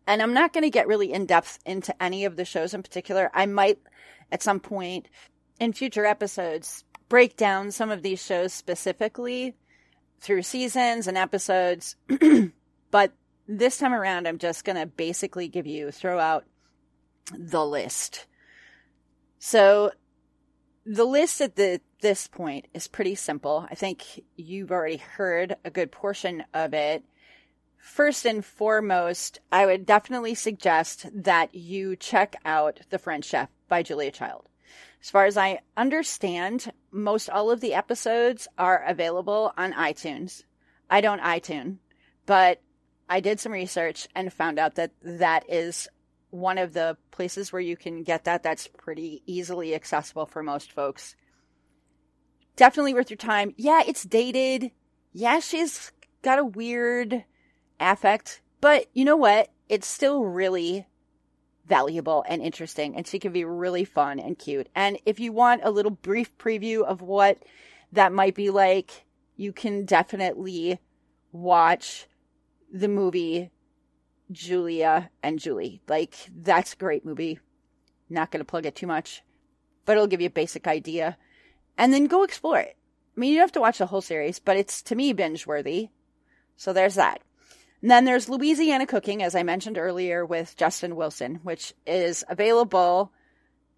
and I'm not going to get really in depth into any of the shows in particular. I might at some point in future episodes break down some of these shows specifically through seasons and episodes. but this time around, I'm just going to basically give you, throw out the list. So the list at the, this point is pretty simple. I think you've already heard a good portion of it. First and foremost, I would definitely suggest that you check out The French Chef by Julia Child. As far as I understand, most all of the episodes are available on iTunes. I don't iTunes, but I did some research and found out that that is one of the places where you can get that. That's pretty easily accessible for most folks. Definitely worth your time. Yeah, it's dated. Yeah, she's got a weird affect, but you know what? It's still really valuable and interesting, and she can be really fun and cute. And if you want a little brief preview of what that might be like, you can definitely watch the movie Julia and Julie. Like, that's a great movie. Not going to plug it too much, but it'll give you a basic idea. And then go explore it. I mean, you don't have to watch the whole series, but it's to me binge worthy. So there's that. And then there's Louisiana Cooking, as I mentioned earlier, with Justin Wilson, which is available,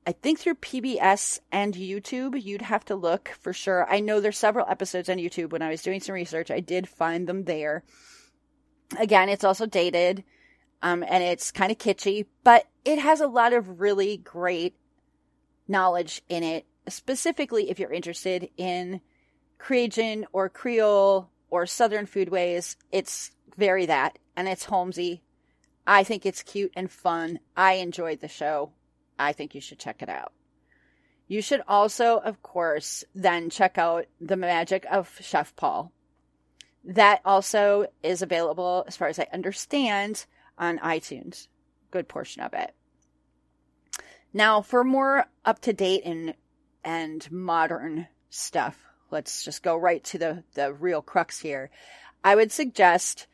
I think, through PBS and YouTube. You'd have to look for sure. I know there's several episodes on YouTube. When I was doing some research, I did find them there. Again, it's also dated, um, and it's kind of kitschy, but it has a lot of really great knowledge in it, specifically if you're interested in Cajun or Creole or Southern foodways. It's very that, and it's Holmesy. I think it's cute and fun. I enjoyed the show. I think you should check it out. You should also, of course, then check out The Magic of Chef Paul. That also is available, as far as I understand, on iTunes. Good portion of it. Now, for more up to date and and modern stuff, let's just go right to the the real crux here. I would suggest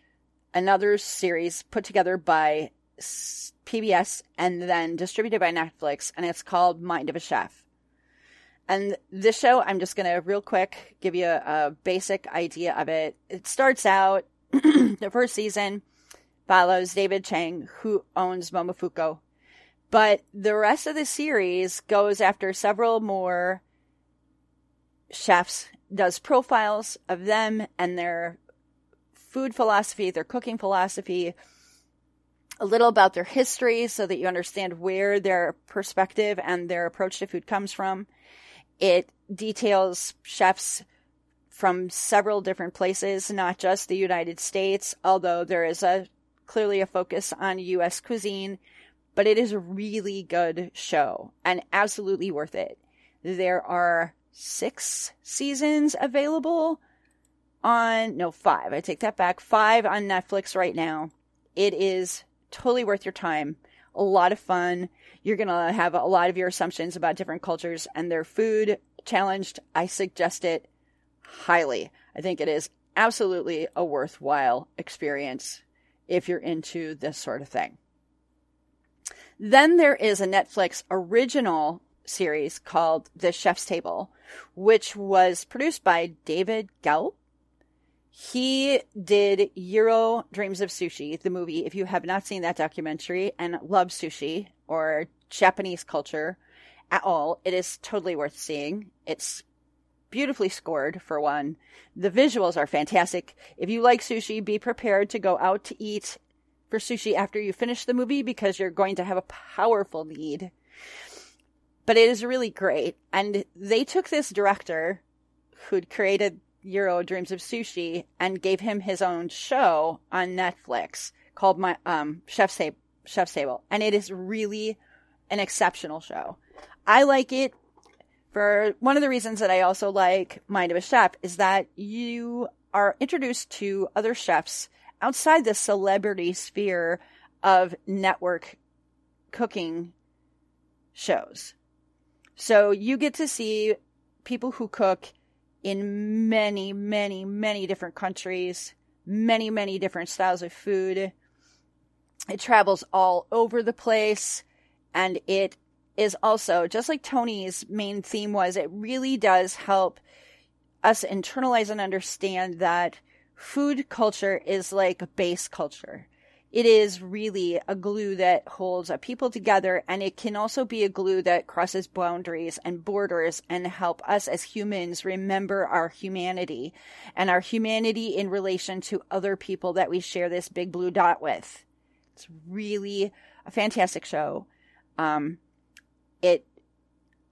another series put together by PBS and then distributed by Netflix, and it's called Mind of a Chef. And this show, I'm just going to real quick give you a, a, basic idea of it. It starts out, the first season follows David Chang, who owns Momofuku. But the rest of the series goes after several more chefs, does profiles of them and their food philosophy, their cooking philosophy, a little about their history so that you understand where their perspective and their approach to food comes from. It details chefs from several different places, not just the United States, although there is a clearly a focus on US cuisine, but it is a really good show and absolutely worth it. There are six seasons available on, no, five. I take that back. Five on Netflix right now. It is totally worth your time. A lot of fun. You're going to have a lot of your assumptions about different cultures and their food challenged. I suggest it highly. I think it is absolutely a worthwhile experience if you're into this sort of thing. Then there is a Netflix original series called The Chef's Table, which was produced by David Gelb he did Jiro Dreams of Sushi, the movie. If you have not seen that documentary and love sushi or Japanese culture at all, it is totally worth seeing. It's beautifully scored for one. The visuals are fantastic. If you like sushi, be prepared to go out to eat for sushi after you finish the movie because you're going to have a powerful need. But it is really great. And they took this director who'd created Jiro Dreams of Sushi and gave him his own show on Netflix called my um Chef's Table, Table, and it is really an exceptional show. I like it for one of the reasons that I also like Mind of a Chef is that you are introduced to other chefs outside the celebrity sphere of network cooking shows. So you get to see people who cook in many, many, many different countries, many, many different styles of food. It travels all over the place and it is also just like Tony's main theme was, it really does help us internalize and understand that food culture is like base culture. It is really a glue that holds a people together, and it can also be a glue that crosses boundaries and borders and help us as humans remember our humanity and our humanity in relation to other people that we share this big blue dot with. It's really a fantastic show. Um, it,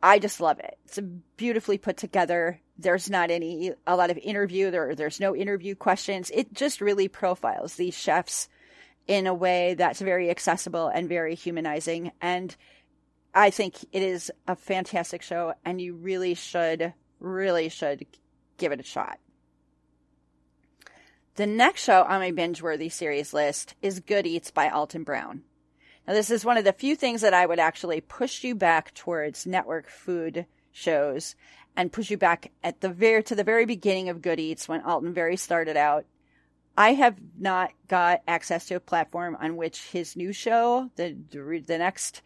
I just love it. It's beautifully put together. There's not any, a lot of interview. There, there's no interview questions. It just really profiles these chefs in a way that's very accessible and very humanizing. And I think it is a fantastic show, and you really should, really should give it a shot. The next show on my binge worthy series list is Good Eats by Alton Brown. Now, this is one of the few things that I would actually push you back towards network food shows and push you back at the very to the very beginning of Good Eats when Alton very started out I have not got access to a platform on which his new show, the the next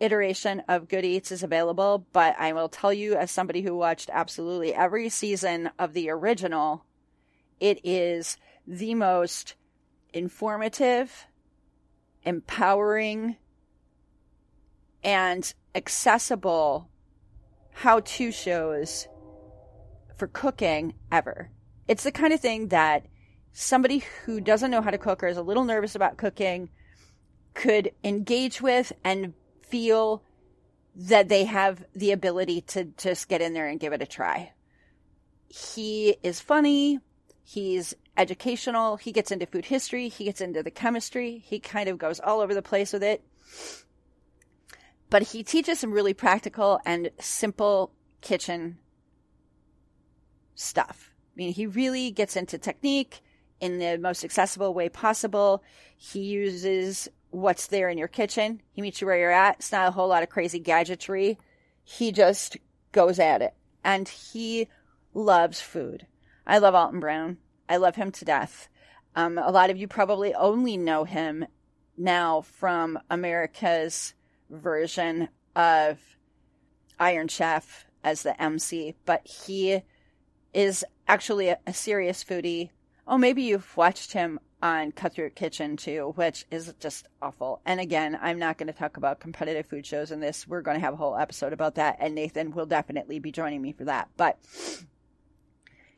iteration of Good Eats is available, but I will tell you as somebody who watched absolutely every season of the original, it is the most informative, empowering, and accessible how-to shows for cooking ever. It's the kind of thing that somebody who doesn't know how to cook or is a little nervous about cooking could engage with and feel that they have the ability to just get in there and give it a try. He is funny. He's educational. He gets into food history. He gets into the chemistry. He kind of goes all over the place with it. But he teaches some really practical and simple kitchen stuff. I mean, he really gets into technique in the most accessible way possible. He uses what's there in your kitchen. He meets you where you're at. It's not a whole lot of crazy gadgetry. He just goes at it. And he loves food. I love Alton Brown. I love him to death. Um, a lot of you probably only know him now from America's version of Iron Chef as the MC, but he is actually a, a serious foodie Oh, maybe you've watched him on Cutthroat Kitchen too, which is just awful. And again, I'm not going to talk about competitive food shows in this. We're going to have a whole episode about that, and Nathan will definitely be joining me for that. But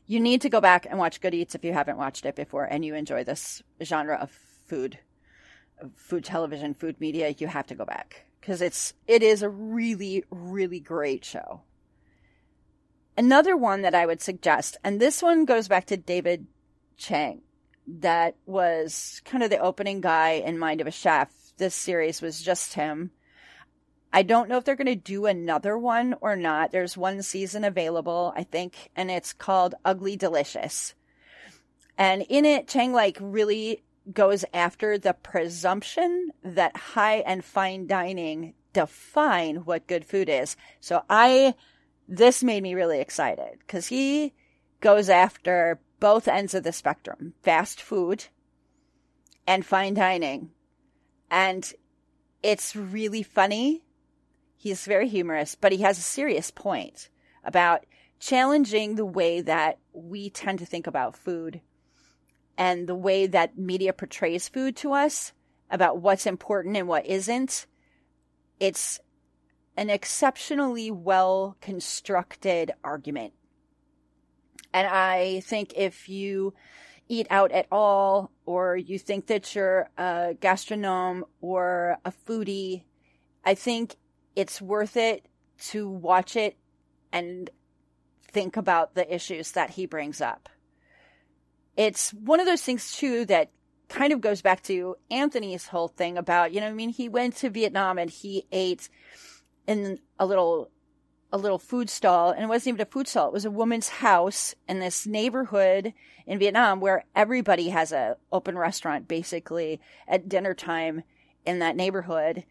you need to go back and watch Good Eats if you haven't watched it before and you enjoy this genre of food, food television, food media. You have to go back because it's it is a really really great show. Another one that I would suggest, and this one goes back to David Chang that was kind of the opening guy in Mind of a Chef. This series was just him. I don't know if they're going to do another one or not. There's one season available, I think, and it's called Ugly Delicious. And in it, Chang like really goes after the presumption that high and fine dining define what good food is. So I, this made me really excited because he goes after both ends of the spectrum fast food and fine dining. And it's really funny. He's very humorous, but he has a serious point about challenging the way that we tend to think about food and the way that media portrays food to us about what's important and what isn't. It's an exceptionally well constructed argument and I think if you eat out at all, or you think that you're a gastronome or a foodie, I think it's worth it to watch it and think about the issues that he brings up. It's one of those things, too, that kind of goes back to Anthony's whole thing about, you know, I mean, he went to Vietnam and he ate in a little a little food stall and it wasn't even a food stall. It was a woman's house in this neighborhood in Vietnam where everybody has a open restaurant basically at dinner time in that neighborhood.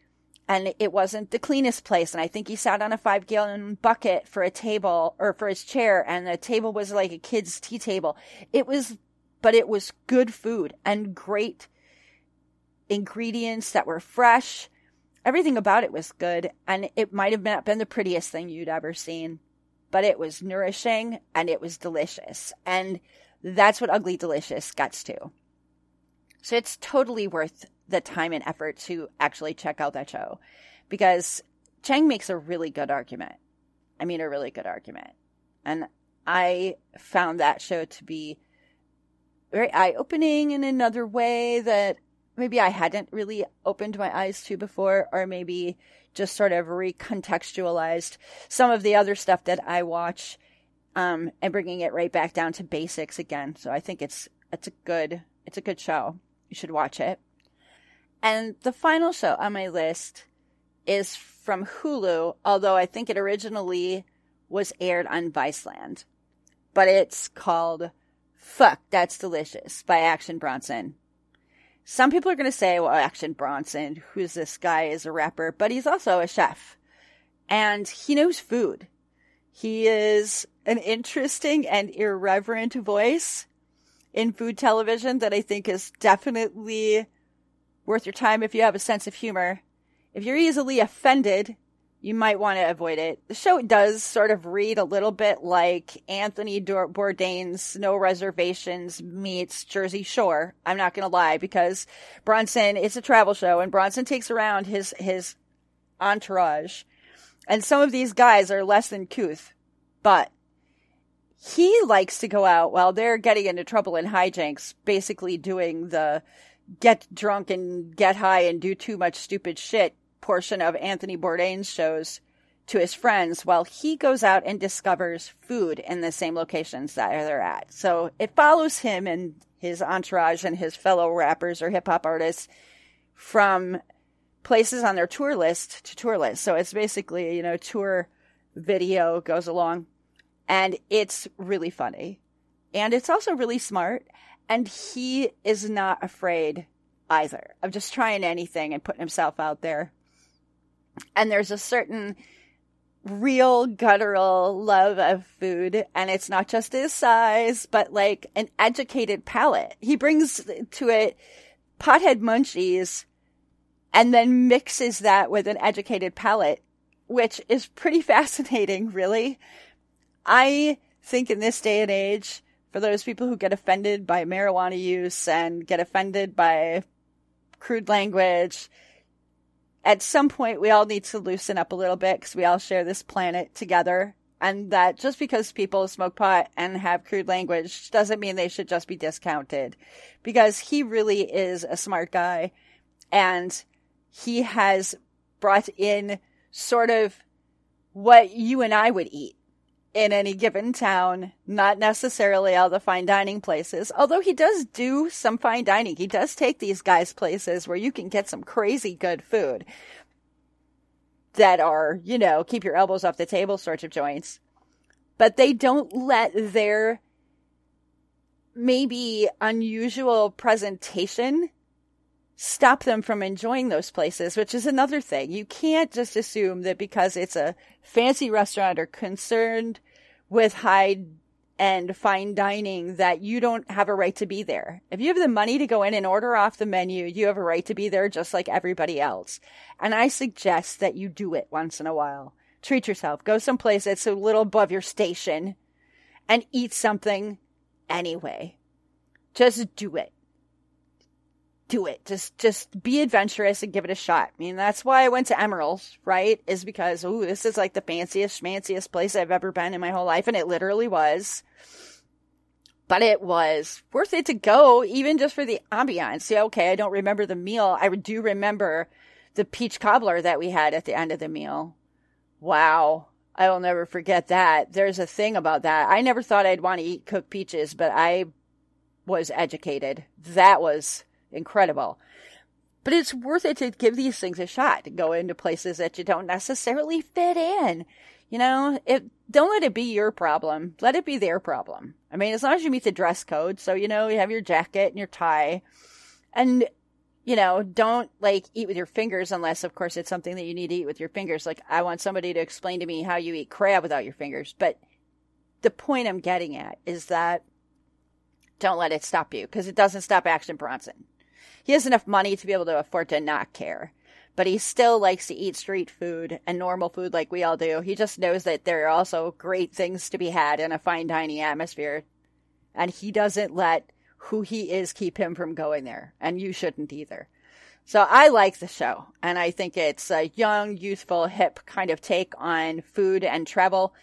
And it wasn't the cleanest place. And I think he sat on a five gallon bucket for a table or for his chair. And the table was like a kid's tea table. It was, but it was good food and great ingredients that were fresh everything about it was good, and it might have been, been the prettiest thing you'd ever seen. but it was nourishing and it was delicious. And that's what Ugly Delicious gets to. So it's totally worth the time and effort to actually check out that show because Chang makes a really good argument. I mean, a really good argument. And I found that show to be very eye opening in another way that maybe I hadn't really opened my eyes to before, or maybe just sort of recontextualized some of the other stuff that I watch um, and bringing it right back down to basics again. So I think it's it's a good it's a good show. You should watch it. And the final show on my list is from Hulu, although I think it originally was aired on Viceland. But it's called Fuck, That's Delicious by Action Bronson. Some people are going to say, well, Action Bronson, who's this guy, is a rapper, but he's also a chef. And he knows food. He is an interesting and irreverent voice in food television that I think is definitely worth your time if you have a sense of humor. If you're easily offended, you might want to avoid it. The show does sort of read a little bit like Anthony Bourdain's No Reservations meets Jersey Shore. I'm not going to lie because Bronson, it's a travel show and Bronson takes around his, his entourage. And some of these guys are less than couth, but he likes to go out while they're getting into trouble in hijinks, basically doing the get drunk and get high and do too much stupid shit portion of Anthony Bourdain's shows to his friends while he goes out and discovers food in the same locations that they're at. So it follows him and his entourage and his fellow rappers or hip hop artists from places on their tour list to tour list. So it's basically, you know, tour video goes along and it's really funny. And it's also really smart. And he is not afraid either of just trying anything and putting himself out there and there's a certain real guttural love of food. And it's not just his size but like an educated palate. He brings to it pothead munchies and then mixes that with an educated palate which is pretty fascinating really. I think in this day and age for those people who get offended by marijuana use and get offended by crude language at some point we all need to loosen up a little bit because we all share this planet together. And that just because people smoke pot and have crude language doesn't mean they should just be discounted. Because he really is a smart guy and he has brought in sort of what you and I would eat in any given town, not necessarily all the fine dining places. Although he does do some fine dining. He does take these guys places where you can get some crazy good food that are, you know, keep your elbows off the table sorts of joints. But they don't let their maybe unusual presentation stop them from enjoying those places, which is another thing. You can't just assume that because it's a fancy restaurant or concerned with high end fine dining that you don't have a right to be there. If you have the money to go in and order off the menu, you have a right to be there just like everybody else. And I suggest that you do it once in a while. Treat yourself. Go someplace that's a little above your station and eat something anyway. Just do it do it. Just just be adventurous and give it a shot. I mean, that's why I went to Emeril's, right? Is because ooh, this is like the fanciest, schmanciest place I've ever been in my whole life, and it literally was. But it was worth it to go, even just for the ambiance. Yeah, okay, I don't remember the meal. I do remember the peach cobbler that we had at the end of the meal. Wow. I will never forget that. There's a thing about that. I never thought I'd want to eat cooked peaches, but I was educated. That was incredible. But it's worth it to give these things a shot, to go into places that you don't necessarily fit in. You know, it, don't let it be your problem. Let it be their problem. I mean, as long as you meet the dress code. So, you know, you have your jacket and your tie and, you know, don't like eat with your fingers unless, of course, it's something that you need to eat with your fingers. Like, I want somebody to explain to me how you eat crab without your fingers. But the point I'm getting at is that don't let it stop you because it doesn't stop Action Bronson he has enough money to be able to afford to not care. but he still likes to eat street food and normal food like we all do. He just knows that there are also great things to be had in a fine dining atmosphere. And he doesn't let who he is keep him from going there. And you shouldn't either. So I like the show, and I think it's a young, youthful, hip kind of take on food and travel.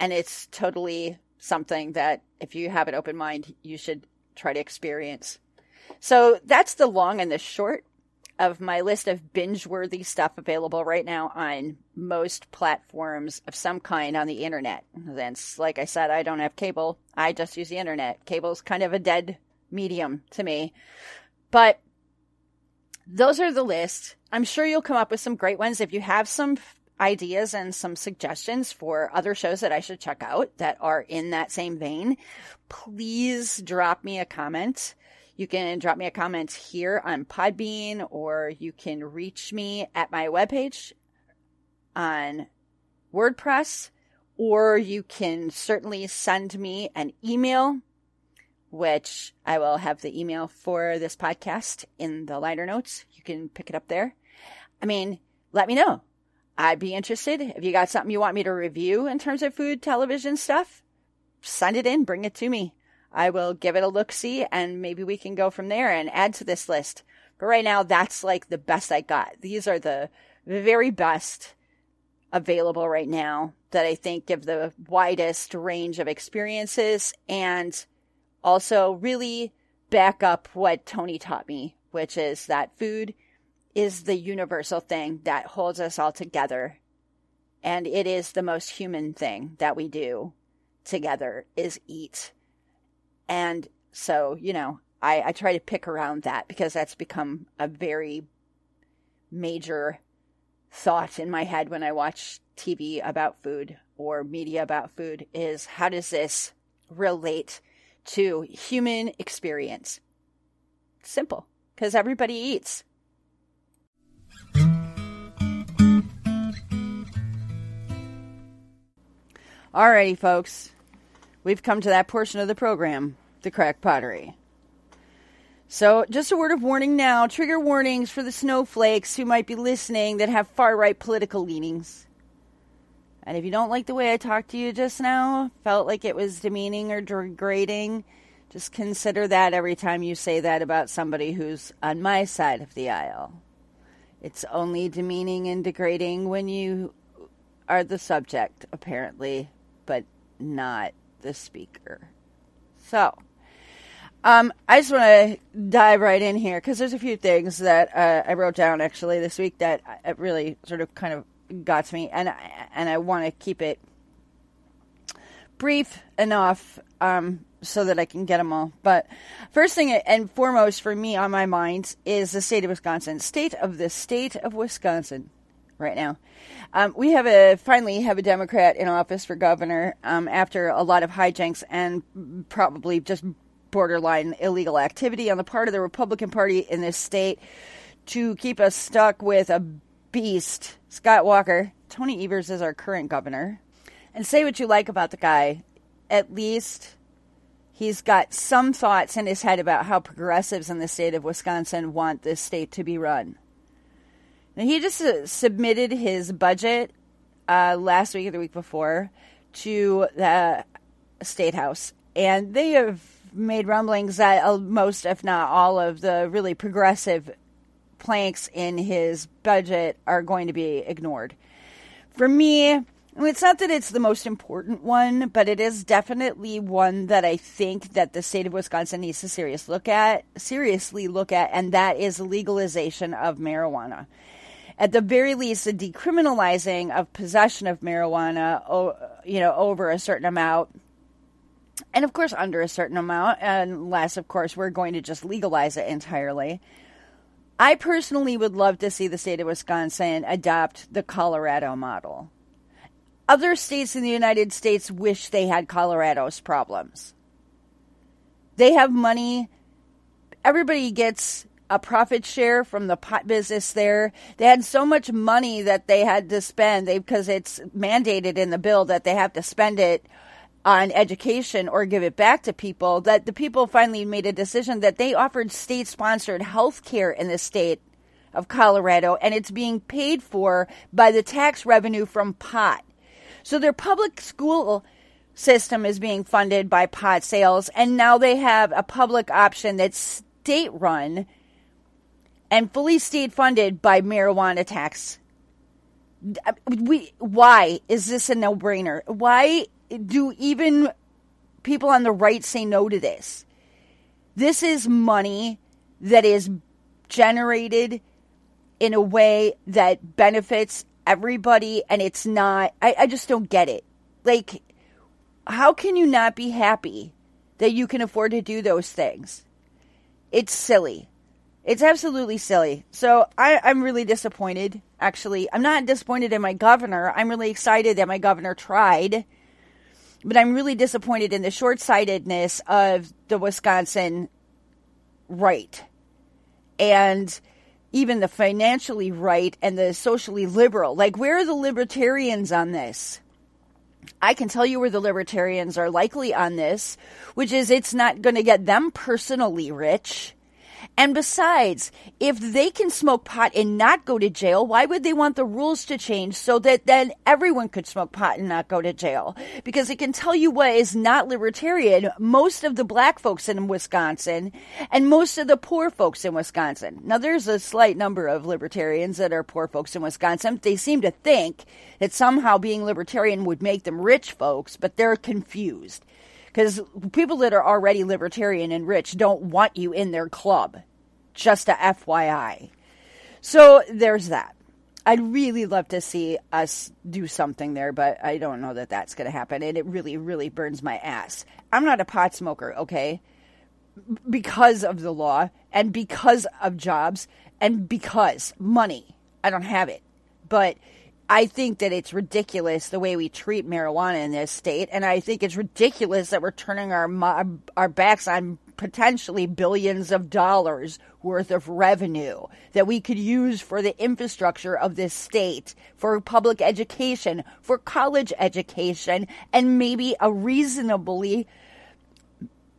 And it's totally something that if you have an open mind, you should try to experience. So that's the long and the short of my list of binge worthy stuff available right now on most platforms of some kind on the internet. Then, like I said, I don't have cable. I just use the internet. Cable's kind of a dead medium to me. But those are the list. I'm sure you'll come up with some great ones. If you have some ideas and some suggestions for other shows that I should check out that are in that same vein, please drop me a comment. You can drop me a comment here on Podbean or you can reach me at my webpage on WordPress or you can certainly send me an email which I will have the email for this podcast in the liner notes. You can pick it up there. I mean, let me know. I'd be interested. If you got something you want me to review in terms of food, television stuff, send it in, bring it to me. I will give it a look see and maybe we can go from there and add to this list. But right now, that's like the best I got. These are the very best available right now that I think give the widest range of experiences and also really back up what Tony taught me, which is that food is the universal thing that holds us all together. And it is the most human thing that we do together is eat. And so, you know, I, I try to pick around that because that's become a very major thought in my head when I watch TV about food or media about food is how does this relate to human experience? Simple, because everybody eats. Alrighty, folks. We've come to that portion of the program, the crack pottery. So, just a word of warning now trigger warnings for the snowflakes who might be listening that have far right political leanings. And if you don't like the way I talked to you just now, felt like it was demeaning or degrading, just consider that every time you say that about somebody who's on my side of the aisle. It's only demeaning and degrading when you are the subject, apparently, but not the speaker. So, um, I just want to dive right in here because there's a few things that uh, I wrote down actually this week that really sort of kind of got to me, and and I want to keep it brief enough um, so that I can get them all. But first thing and foremost for me on my mind is the state of Wisconsin. State of the state of Wisconsin right now. Um, we have a finally have a Democrat in office for governor um, after a lot of hijinks and probably just borderline illegal activity on the part of the Republican Party in this state to keep us stuck with a beast, Scott Walker. Tony Evers is our current governor. And say what you like about the guy, at least he's got some thoughts in his head about how progressives in the state of Wisconsin want this state to be run. Now, he just uh, submitted his budget uh, last week or the week before to the state house, and they have made rumblings that uh, most, if not all, of the really progressive planks in his budget are going to be ignored. For me, it's not that it's the most important one, but it is definitely one that I think that the state of Wisconsin needs to serious look at, seriously look at, and that is legalization of marijuana. At the very least, a decriminalizing of possession of marijuana, you know, over a certain amount, and of course under a certain amount, unless of course we're going to just legalize it entirely. I personally would love to see the state of Wisconsin adopt the Colorado model. Other states in the United States wish they had Colorado's problems. They have money. Everybody gets a profit share from the pot business there. They had so much money that they had to spend because it's mandated in the bill that they have to spend it on education or give it back to people that the people finally made a decision that they offered state sponsored health care in the state of Colorado, and it's being paid for by the tax revenue from pot. So their public school system is being funded by pot sales, and now they have a public option that's state run and fully state funded by marijuana tax. We, why is this a no brainer? Why do even people on the right say no to this? This is money that is generated in a way that benefits everybody, and it's not, I, I just don't get it. Like, how can you not be happy that you can afford to do those things? It's silly. It's absolutely silly. So I, I'm really disappointed, actually. I'm not disappointed in my governor. I'm really excited that my governor tried. But I'm really disappointed in the short sightedness of the Wisconsin right. And even the financially right and the socially liberal. Like, where are the libertarians on this? I can tell you where the libertarians are likely on this, which is it's not going to get them personally rich. And besides, if they can smoke pot and not go to jail, why would they want the rules to change so that then everyone could smoke pot and not go to jail? Because I can tell you what is not libertarian. Most of the black folks in Wisconsin and most of the poor folks in Wisconsin. Now, there's a slight number of libertarians that are poor folks in Wisconsin. They seem to think that somehow being libertarian would make them rich folks, but they're confused because people that are already libertarian and rich don't want you in their club. Just a FYI. So there's that. I'd really love to see us do something there, but I don't know that that's going to happen. And it really, really burns my ass. I'm not a pot smoker, okay? Because of the law and because of jobs and because money. I don't have it. But I think that it's ridiculous the way we treat marijuana in this state, and I think it's ridiculous that we're turning our our backs on potentially billions of dollars worth of revenue that we could use for the infrastructure of this state, for public education, for college education, and maybe a reasonably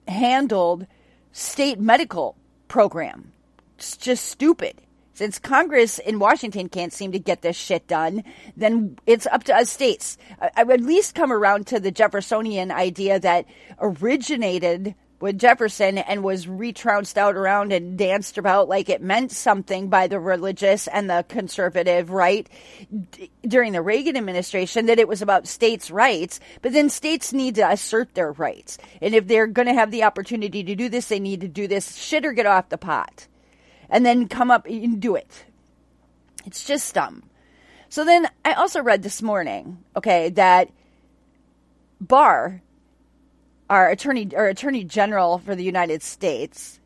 handled state medical program. It's just stupid. Since Congress in Washington can't seem to get this shit done, then it's up to us states. I would at least come around to the Jeffersonian idea that originated with Jefferson and was retrounced out around and danced about like it meant something by the religious and the conservative right d- during the Reagan administration that it was about states' rights. But then states need to assert their rights. And if they're going to have the opportunity to do this, they need to do this shit or get off the pot and then come up and do it. It's just dumb. So then I also read this morning, okay, that Barr, our attorney or attorney general for the United States,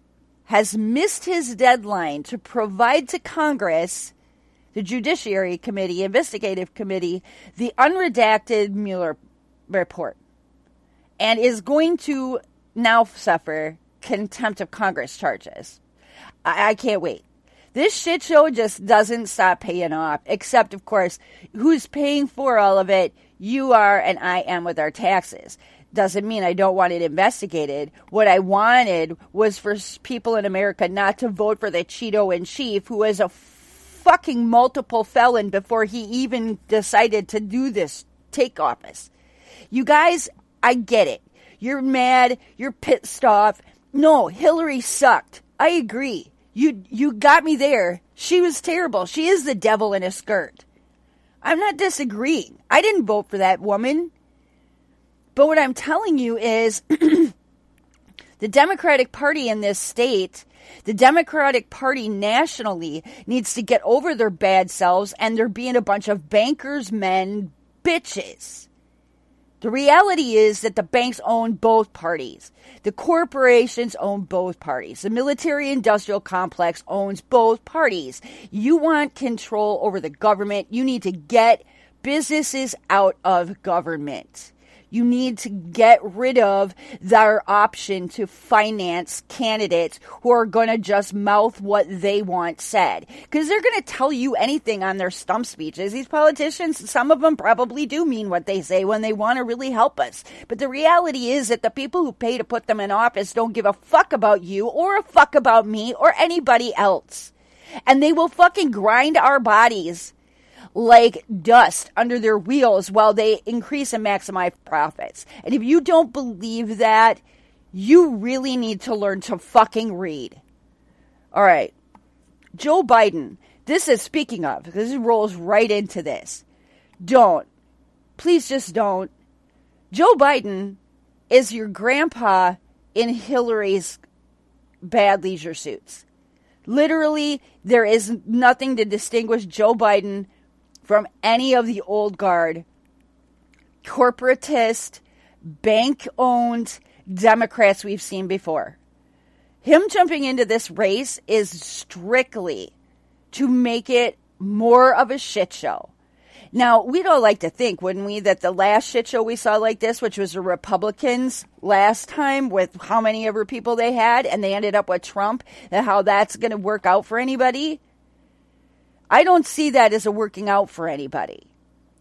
has missed his deadline to provide to Congress, the Judiciary Committee, Investigative Committee, the unredacted Mueller report, and is going to now suffer contempt of Congress charges. I, I can't wait. This shit show just doesn't stop paying off. Except, of course, who's paying for all of it? You are, and I am with our taxes doesn't mean I don't want it investigated. What I wanted was for people in America not to vote for the Cheeto in chief, who is a fucking multiple felon before he even decided to do this, take office. You guys, I get it. You're mad. You're pissed off. No, Hillary sucked. I agree. You you got me there. She was terrible. She is the devil in a skirt. I'm not disagreeing. I didn't vote for that woman. But what I'm telling you is the Democratic Party in this state, the Democratic Party nationally needs to get over their bad selves and they're being a bunch of bankers men bitches. The reality is that the banks own both parties. The corporations own both parties. The military industrial complex owns both parties. You want control over the government. You need to get businesses out of government you need to get rid of their option to finance candidates who are going to just mouth what they want said. Because they're going to tell you anything on their stump speeches. These politicians, some of them probably do mean what they say when they want to really help us. But the reality is that the people who pay to put them in office don't give a fuck about you or a fuck about me or anybody else. and they will fucking grind our bodies like dust under their wheels while they increase and maximize profits. And if you don't believe that, you really need to learn to fucking read. All right. Joe Biden, this is speaking of, this rolls right into this. Don't. Please just don't. Joe Biden is your grandpa in Hillary's bad leisure suits. Literally, there is nothing to distinguish Joe Biden from any of the old guard corporatist, bank owned Democrats we've seen before. Him jumping into this race is strictly to make it more of a shit show. Now, we'd all like to think, wouldn't we, that the last shit show we saw like this, which was the Republicans last time with how many other people they had, and they ended up with Trump, and how that's going to work out for anybody? I don't see that as a working out for anybody.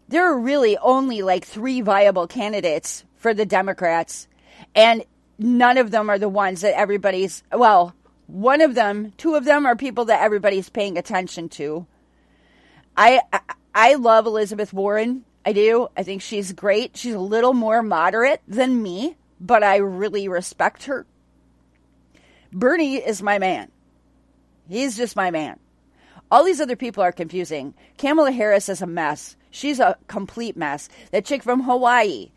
There are really only like three viable candidates for the Democrats, and none of them are the ones that everybody's, well, one of them, two of them are people that everybody's paying attention to. I, I I love Elizabeth Warren. I do. I think she's great. She's a little more moderate than me, but I really respect her. Bernie is my man. He's just my man. All these other people are confusing. Kamala Harris is a mess. She's a complete mess. That chick from Hawaii,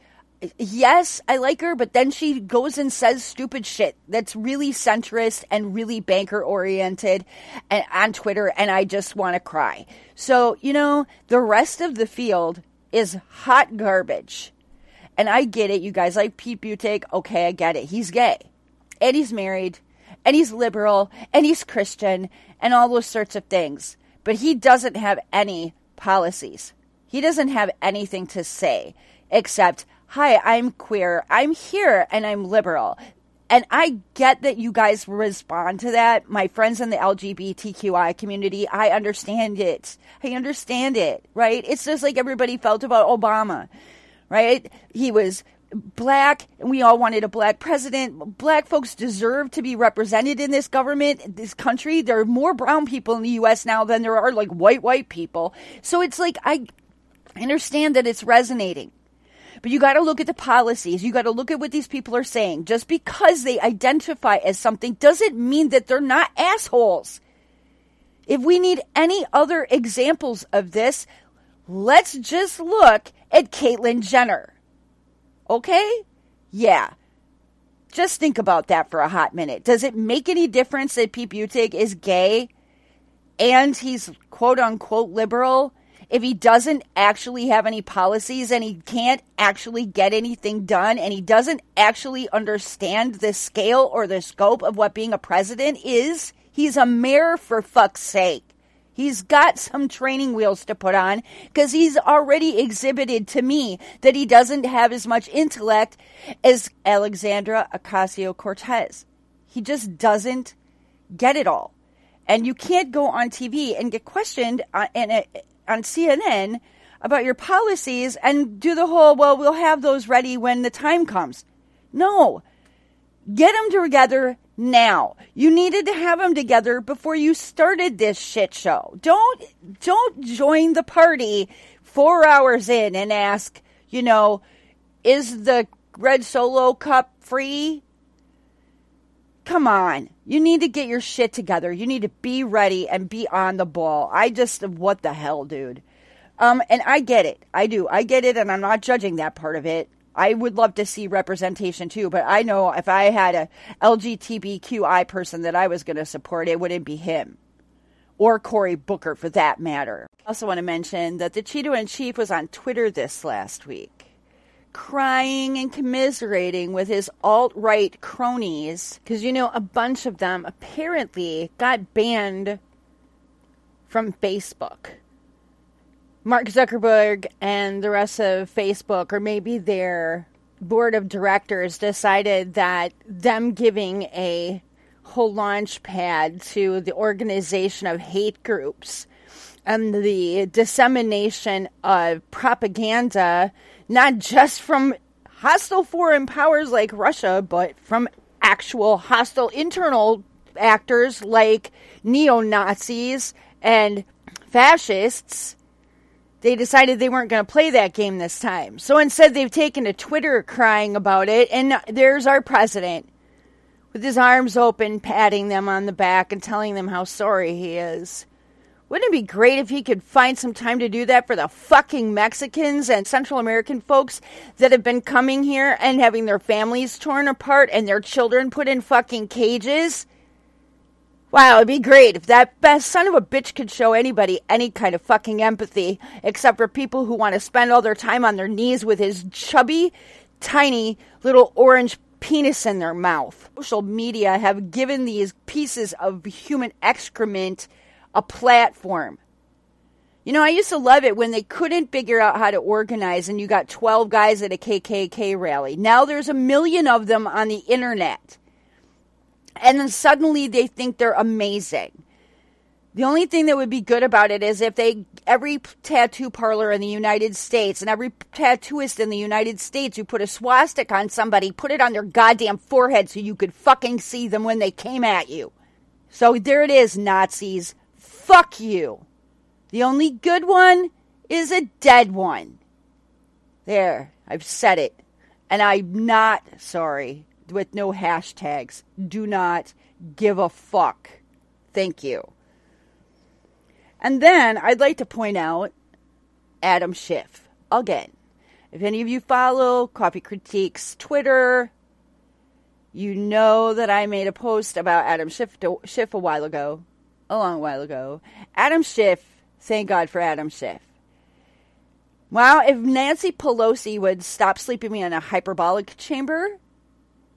yes, I like her, but then she goes and says stupid shit that's really centrist and really banker oriented and on Twitter, and I just want to cry. So, you know, the rest of the field is hot garbage. And I get it, you guys like Pete Buttigieg. Okay, I get it. He's gay. And he's married. And he's liberal. And he's Christian. And all those sorts of things. But he doesn't have any policies. He doesn't have anything to say except hi, I'm queer, I'm here, and I'm liberal. And I get that you guys respond to that. My friends in the LGBTQI community, I understand it. I understand it, right? It's just like everybody felt about Obama, right? He was black and we all wanted a black president. Black folks deserve to be represented in this government, this country. There are more brown people in the US now than there are like white white people. So it's like I understand that it's resonating. But you got to look at the policies. You got to look at what these people are saying. Just because they identify as something doesn't mean that they're not assholes. If we need any other examples of this, let's just look at Caitlyn Jenner. Okay? Yeah. Just think about that for a hot minute. Does it make any difference that Pete Buttigieg is gay and he's quote unquote liberal if he doesn't actually have any policies and he can't actually get anything done and he doesn't actually understand the scale or the scope of what being a president is, he's a mayor for fuck's sake. He's got some training wheels to put on because he's already exhibited to me that he doesn't have as much intellect as Alexandria Ocasio Cortez. He just doesn't get it all. And you can't go on TV and get questioned uh, and on CNN about your policies and do the whole, well, we'll have those ready when the time comes. No. Get them together now. You needed to have them together before you started this shit show. Don't don't join the party 4 hours in and ask, you know, is the red solo cup free? Come on. You need to get your shit together. You need to be ready and be on the ball. I just, what the hell, dude? Um, and I get it. I do. I get it, and I'm not judging that part of it. I would love to see representation too, but I know if I had a LGBTQI person that I was going to support, it wouldn't be him or Cory Booker for that matter. I also want to mention that the Cheeto in Chief was on Twitter this last week crying and commiserating with his alt right cronies because, you know, a bunch of them apparently got banned from Facebook. Mark Zuckerberg and the rest of Facebook, or maybe their board of directors, decided that them giving a whole launch pad to the organization of hate groups and the dissemination of propaganda not just from hostile foreign powers like Russia, but from actual hostile internal actors like neo Nazis and fascists, they decided they weren't going to play that game this time. So instead, they've taken to Twitter crying about it, and there's our president with his arms open, patting them on the back and telling them how sorry he is. Wouldn't it be great if he could find some time to do that for the fucking Mexicans and Central American folks that have been coming here and having their families torn apart and their children put in fucking cages? Wow, it'd be great if that best son of a bitch could show anybody any kind of fucking empathy, except for people who want to spend all their time on their knees with his chubby, tiny little orange penis in their mouth. Social media have given these pieces of human excrement a platform. You know, I used to love it when they couldn't figure out how to organize and you got 12 guys at a KKK rally. Now there's a million of them on the internet. And then suddenly they think they're amazing. The only thing that would be good about it is if they every tattoo parlor in the United States and every tattooist in the United States who put a swastika on somebody put it on their goddamn forehead so you could fucking see them when they came at you. So there it is, Nazis. Fuck you. The only good one is a dead one. There, I've said it. And I'm not sorry with no hashtags. Do not give a fuck. Thank you. And then I'd like to point out Adam Schiff again. If any of you follow Coffee Critiques Twitter, you know that I made a post about Adam Schiff, Schiff a while ago, a long while ago. Adam Schiff, thank God for Adam Schiff. Well, if Nancy Pelosi would stop sleeping me in a hyperbaric chamber,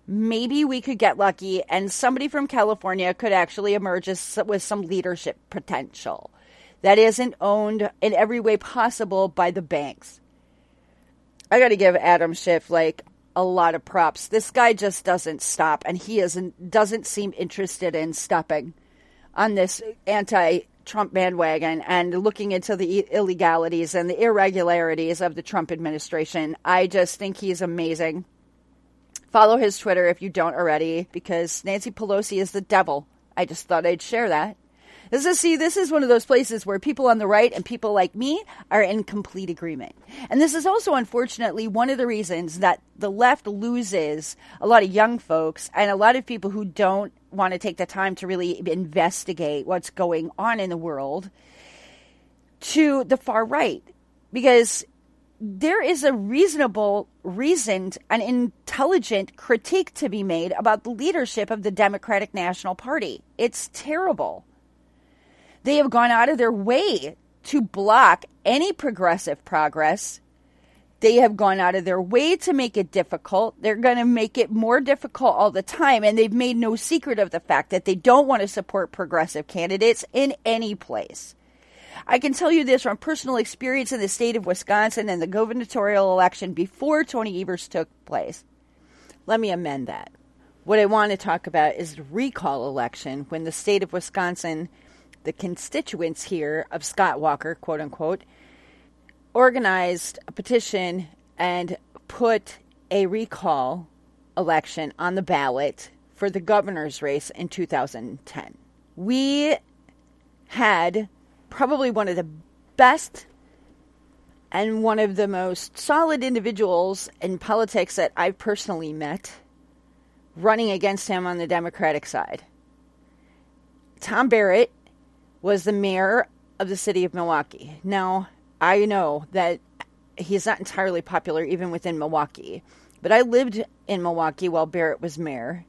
maybe we could get lucky and somebody from California could actually emerge with some leadership potential that isn't owned in every way possible by the banks. I got to give Adam Schiff like a lot of props. This guy just doesn't stop, and he isn't doesn't seem interested in stopping on this anti-Trump bandwagon and looking into the illegalities and the irregularities of the Trump administration. I just think he's amazing. Follow his Twitter if you don't already, because Nancy Pelosi is the devil. I just thought I'd share that. This is see, this is one of those places where people on the right and people like me are in complete agreement. And this is also unfortunately one of the reasons that the left loses a lot of young folks and a lot of people who don't want to take the time to really investigate what's going on in the world to the far right. Because there is a reasonable, reasoned, and intelligent critique to be made about the leadership of the Democratic National Party. It's terrible. They have gone out of their way to block any progressive progress. They have gone out of their way to make it difficult. They're going to make it more difficult all the time. And they've made no secret of the fact that they don't want to support progressive candidates in any place. I can tell you this from personal experience in the state of Wisconsin and the gubernatorial election before Tony Evers took place. Let me amend that. What I want to talk about is the recall election when the state of Wisconsin the constituents here of Scott Walker, quote unquote, organized a petition and put a recall election on the ballot for the governor's race in 2010. We had probably one of the best and one of the most solid individuals in politics that I've personally met running against him on the Democratic side. Tom Barrett was the mayor of the city of Milwaukee. Now, I know that he's not entirely popular even within Milwaukee, but I lived in Milwaukee while Barrett was mayor.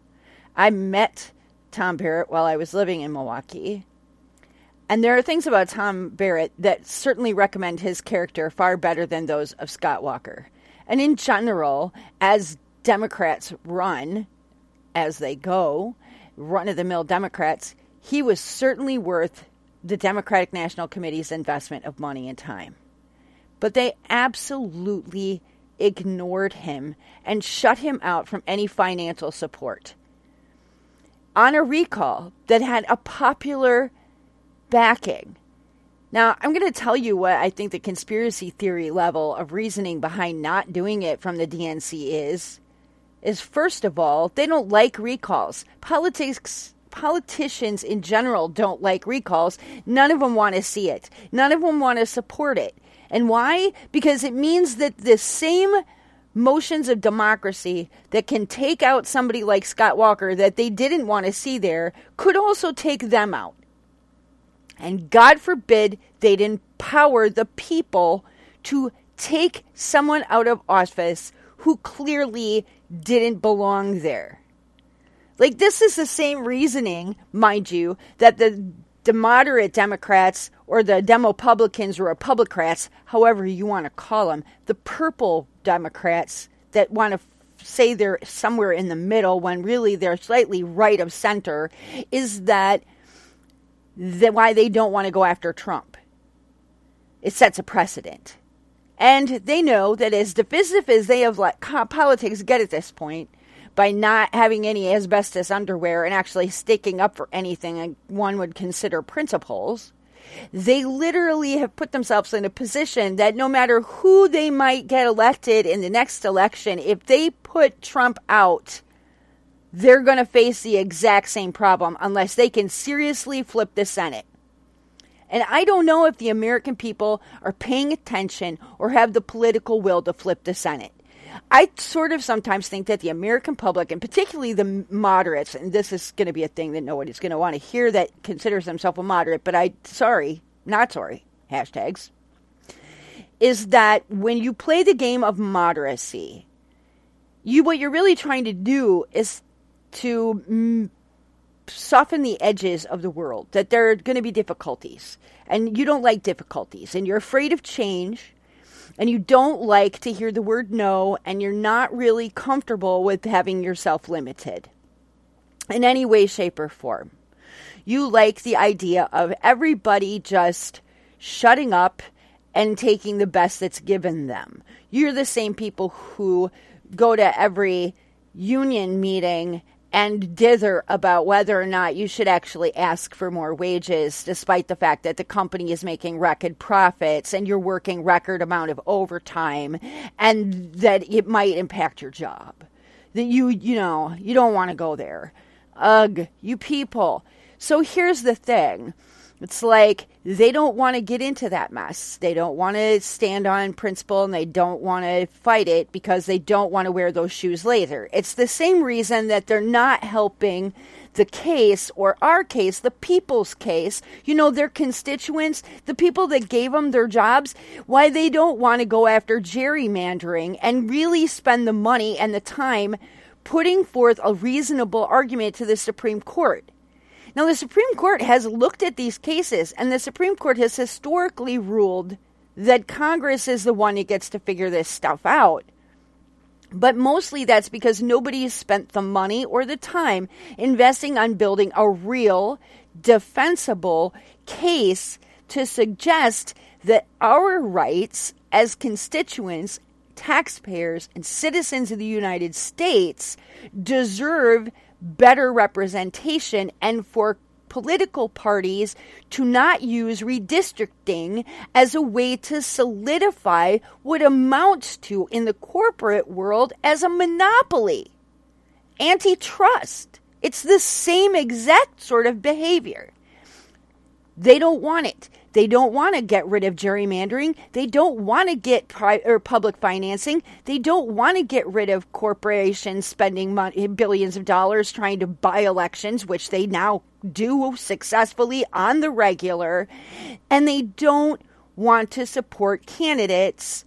I met Tom Barrett while I was living in Milwaukee. And there are things about Tom Barrett that certainly recommend his character far better than those of Scott Walker. And in general, as Democrats run, as they go, run of the mill Democrats, he was certainly worth the Democratic National Committee's investment of money and time. But they absolutely ignored him and shut him out from any financial support. On a recall that had a popular backing. Now, I'm going to tell you what I think the conspiracy theory level of reasoning behind not doing it from the DNC is. Is first of all, they don't like recalls. Politics politicians in general don't like recalls. None of them want to see it. None of them want to support it. And why? Because it means that the same motions of democracy that can take out somebody like Scott Walker that they didn't want to see there could also take them out. And God forbid they'd empower the people to take someone out of office who clearly didn't belong there. Like, this is the same reasoning, mind you, that the, the moderate Democrats or the Demopublicans or Republicans, however you want to call them, the purple Democrats that want to say they're somewhere in the middle when really they're slightly right of center, is that, why they don't want to go after Trump. It sets a precedent. And they know that as divisive as they have let politics get at this point, by not having any asbestos underwear and actually sticking up for anything one would consider principles, they literally have put themselves in a position that no matter who they might get elected in the next election, if they put Trump out, they're going to face the exact same problem unless they can seriously flip the Senate. And I don't know if the American people are paying attention or have the political will to flip the Senate. I sort of sometimes think that the American public, and particularly the moderates, and this is going to be a thing that nobody's going to want to hear that considers themselves a moderate, but I, sorry, not sorry, hashtags, is that when you play the game of moderacy, you what you're really trying to do is to mm, soften the edges of the world, that there are going to be difficulties, and you don't like difficulties, and you're afraid of change, and you don't like to hear the word no, and you're not really comfortable with having yourself limited in any way, shape, or form. You like the idea of everybody just shutting up and taking the best that's given them. You're the same people who go to every union meeting and dither about whether or not you should actually ask for more wages, despite the fact that the company is making record profits and you're working record amount of overtime and that it might impact your job. That you, you know, you don't want to go there. Ugh, you people. So here's the thing it's like they don't want to get into that mess. They don't want to stand on principle and they don't want to fight it because they don't want to wear those shoes later. It's the same reason that they're not helping the case or our case, the people's case, you know, their constituents, the people that gave them their jobs, why they don't want to go after gerrymandering and really spend the money and the time putting forth a reasonable argument to the Supreme Court. Now, the Supreme Court has looked at these cases, and the Supreme Court has historically ruled that Congress is the one who gets to figure this stuff out. But mostly that's because nobody has spent the money or the time investing on building a real, defensible case to suggest that our rights as constituents, taxpayers, and citizens of the United States deserve better representation and for political parties to not use redistricting as a way to solidify what amounts to, in the corporate world, as a monopoly. Antitrust. It's the same exact sort of behavior. They don't want it. They don't want to get rid of gerrymandering. They don't want to get pri- or public financing. They don't want to get rid of corporations spending billions of dollars trying to buy elections, which they now do successfully on the regular. And they don't want to support candidates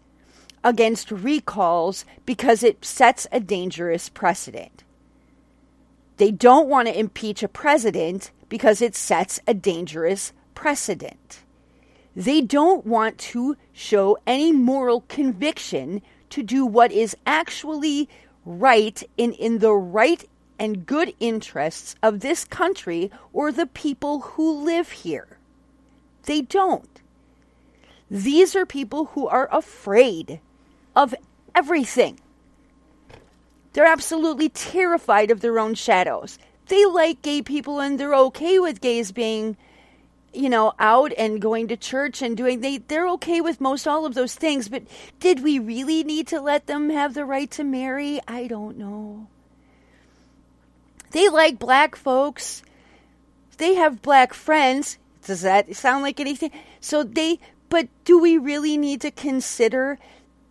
against recalls because it sets a dangerous precedent. They don't want to impeach a president because it sets a dangerous precedent. They don't want to show any moral conviction to do what is actually right in, in the right and good interests of this country or the people who live here. They don't. These are people who are afraid of everything. They're absolutely terrified of their own shadows. They like gay people and they're okay with gays being you know, out and going to church and doing they they're okay with most all of those things, but did we really need to let them have the right to marry? I don't know. They like black folks. they have black friends. Does that sound like anything? So they, but do we really need to consider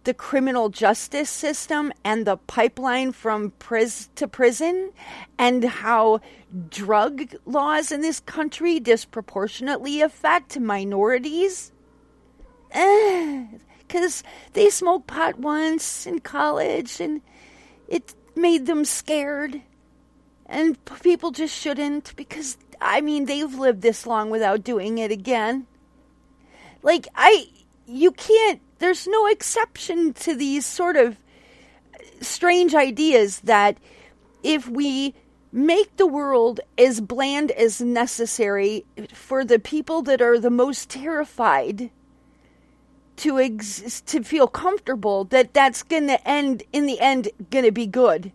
the criminal justice system and the pipeline from pris to prison and how drug laws in this country disproportionately affect minorities? Because they smoked pot once in college and it made them scared. And people just shouldn't because, I mean, they've lived this long without doing it again. Like, I, you can't, there's no exception to these sort of uh, strange ideas that if we make the world as bland as necessary for the people that are the most terrified to exist, to feel comfortable that that's going to end in the end going to be good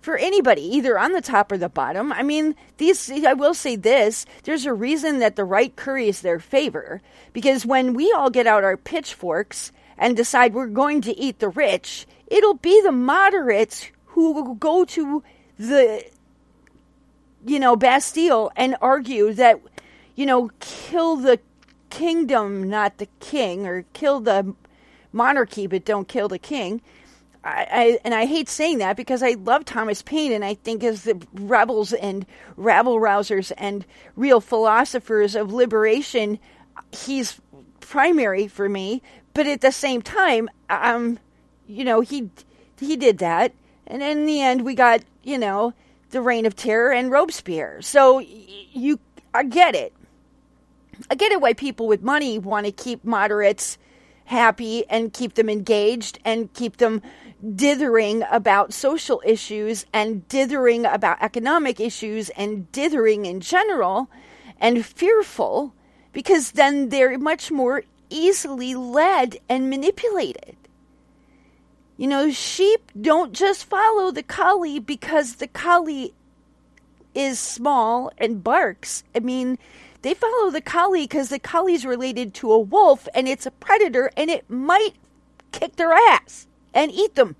for anybody either on the top or the bottom i mean these i will say this there's a reason that the right curries their favor because when we all get out our pitchforks and decide we're going to eat the rich it'll be the moderates who will go to the you know bastille and argue that you know kill the kingdom, not the king, or kill the monarchy, but don't kill the king. I, I, and I hate saying that because I love Thomas Paine and I think as the rebels and rabble rousers and real philosophers of liberation, he's primary for me. But at the same time, um, you know, he he did that, and in the end, we got you know the Reign of Terror and Robespierre. So you, I get it. I get it why people with money want to keep moderates happy and keep them engaged and keep them dithering about social issues and dithering about economic issues and dithering in general and fearful because then they're much more easily led and manipulated. You know, sheep don't just follow the collie because the collie is small and barks. I mean, they follow the collie because the collie's related to a wolf and it's a predator and it might kick their ass and eat them.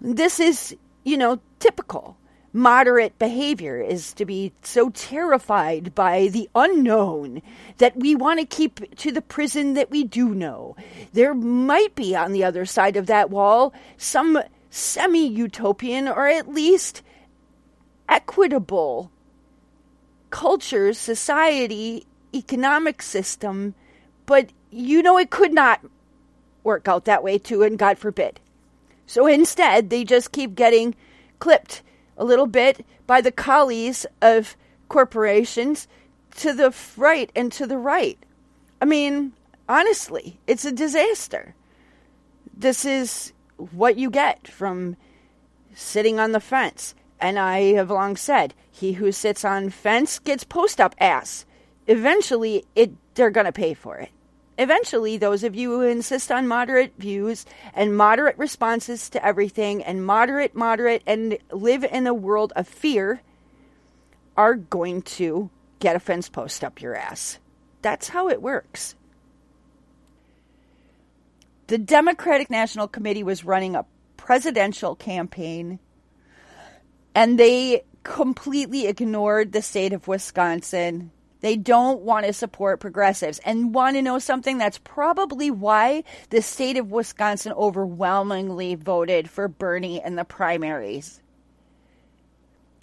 This is, you know, typical. Moderate behavior is to be so terrified by the unknown that we want to keep to the prison that we do know. There might be on the other side of that wall some semi utopian or at least equitable culture, society, economic system, but you know it could not work out that way too, and God forbid. So instead, they just keep getting clipped a little bit by the collies of corporations to the right and to the right. I mean, honestly, it's a disaster. This is what you get from sitting on the fence. And I have long said, he who sits on fence gets post up ass. Eventually, it they're going to pay for it. Eventually, those of you who insist on moderate views and moderate responses to everything and moderate, moderate, and live in a world of fear are going to get a fence post up your ass. That's how it works. The Democratic National Committee was running a presidential campaign and they completely ignored the state of Wisconsin. They don't want to support progressives. And want to know something? That's probably why the state of Wisconsin overwhelmingly voted for Bernie in the primaries.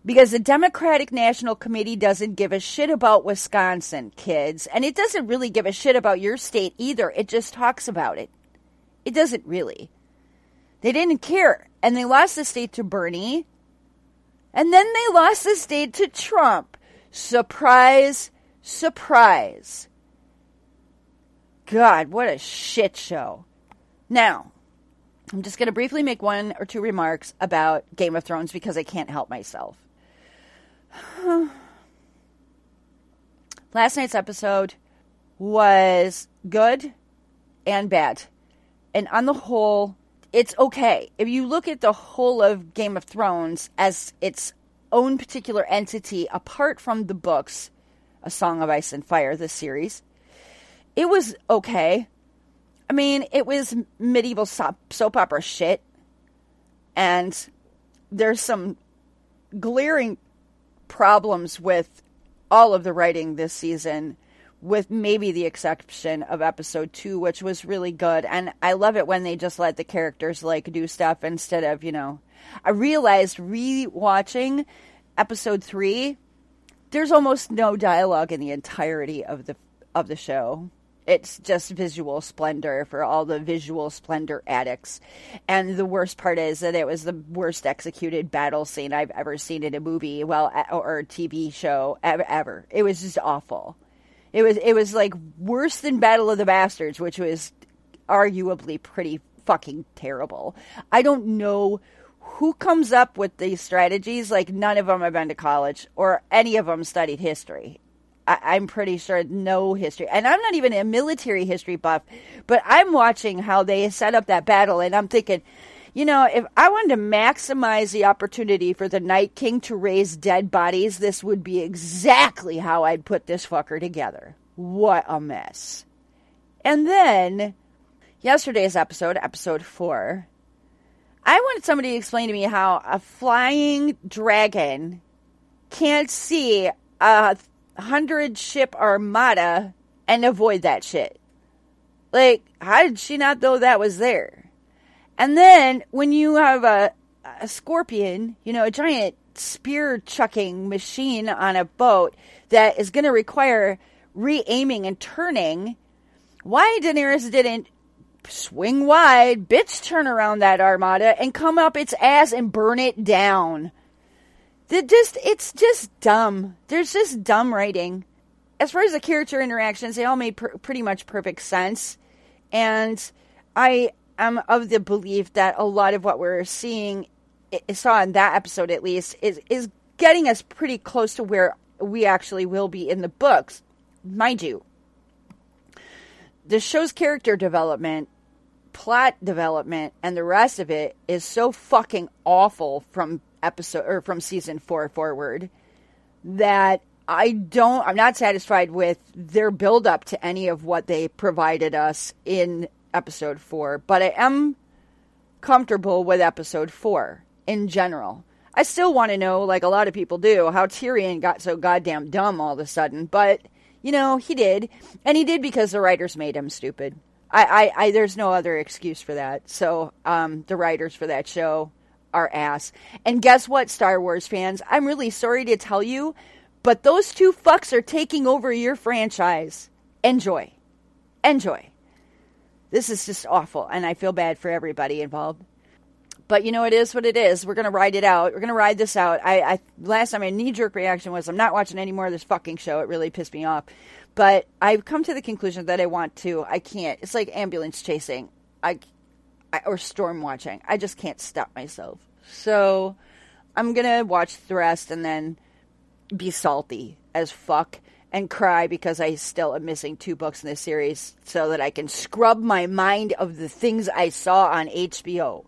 Because the Democratic National Committee doesn't give a shit about Wisconsin, kids. And it doesn't really give a shit about your state either. It just talks about it. It doesn't really. They didn't care. And they lost the state to Bernie. And then they lost the state to Trump. Surprise, surprise. God, what a shit show. Now, I'm just going to briefly make one or two remarks about Game of Thrones because I can't help myself. Last night's episode was good and bad. And on the whole, it's okay. If you look at the whole of Game of Thrones as its own particular entity apart from the books, A Song of Ice and Fire, the series, it was okay. I mean, it was medieval soap opera shit. And there's some glaring problems with all of the writing this season, with maybe the exception of episode two, which was really good. And I love it when they just let the characters like do stuff instead of, you know, I realized re-watching episode three, there's almost no dialogue in the entirety of the of the show. It's just visual splendor for all the visual splendor addicts. And the worst part is that it was the worst executed battle scene I've ever seen in a movie, well, or a TV show ever. It was just awful. It was it was like worse than Battle of the Bastards, which was arguably pretty fucking terrible. I don't know who comes up with these strategies. Like none of them have been to college or any of them studied history. I, am pretty sure no history, and I'm not even a military history buff, but I'm watching how they set up that battle, and I'm thinking, you know, if I wanted to maximize the opportunity for the Night King to raise dead bodies, this would be exactly how I'd put this fucker together. What a mess. And then, yesterday's episode, episode four, I wanted somebody to explain to me how a flying dragon can't see a hundred ship armada and avoid that shit. Like, how did she not know that was there? And then when you have a, a scorpion, you know, a giant spear chucking machine on a boat that is going to require re aiming and turning, why Daenerys didn't swing wide, bitch turn around that armada and come up its ass and burn it down. That just it's just dumb. There's just dumb writing. As far as the character interactions, they all made pr- pretty much perfect sense, and I am of the belief that a lot of what we're seeing, saw in that episode at least, is is getting us pretty close to where we actually will be in the books. Mind you, the show's character development, plot development, and the rest of it is so fucking awful from episode or from season four forward that I don't I'm not satisfied with their build up to any of what they provided us in episode four, but I am comfortable with episode four in general. I still want to know, like a lot of people do, how Tyrion got so goddamn dumb all of a sudden, but you know, he did. And he did because the writers made him stupid. I, I, I there's no other excuse for that. So, um, the writers for that show are ass. And guess what, Star Wars fans? I'm really sorry to tell you, but those two fucks are taking over your franchise. Enjoy. Enjoy. This is just awful, and I feel bad for everybody involved. But you know, it is what it is. We're gonna ride it out. We're gonna ride this out. I, I last time my knee jerk reaction was I'm not watching any more of this fucking show. It really pissed me off. But I've come to the conclusion that I want to. I can't. It's like ambulance chasing. I, I or storm watching. I just can't stop myself. So I'm gonna watch the rest and then be salty as fuck and cry because I still am missing two books in this series so that I can scrub my mind of the things I saw on HBO.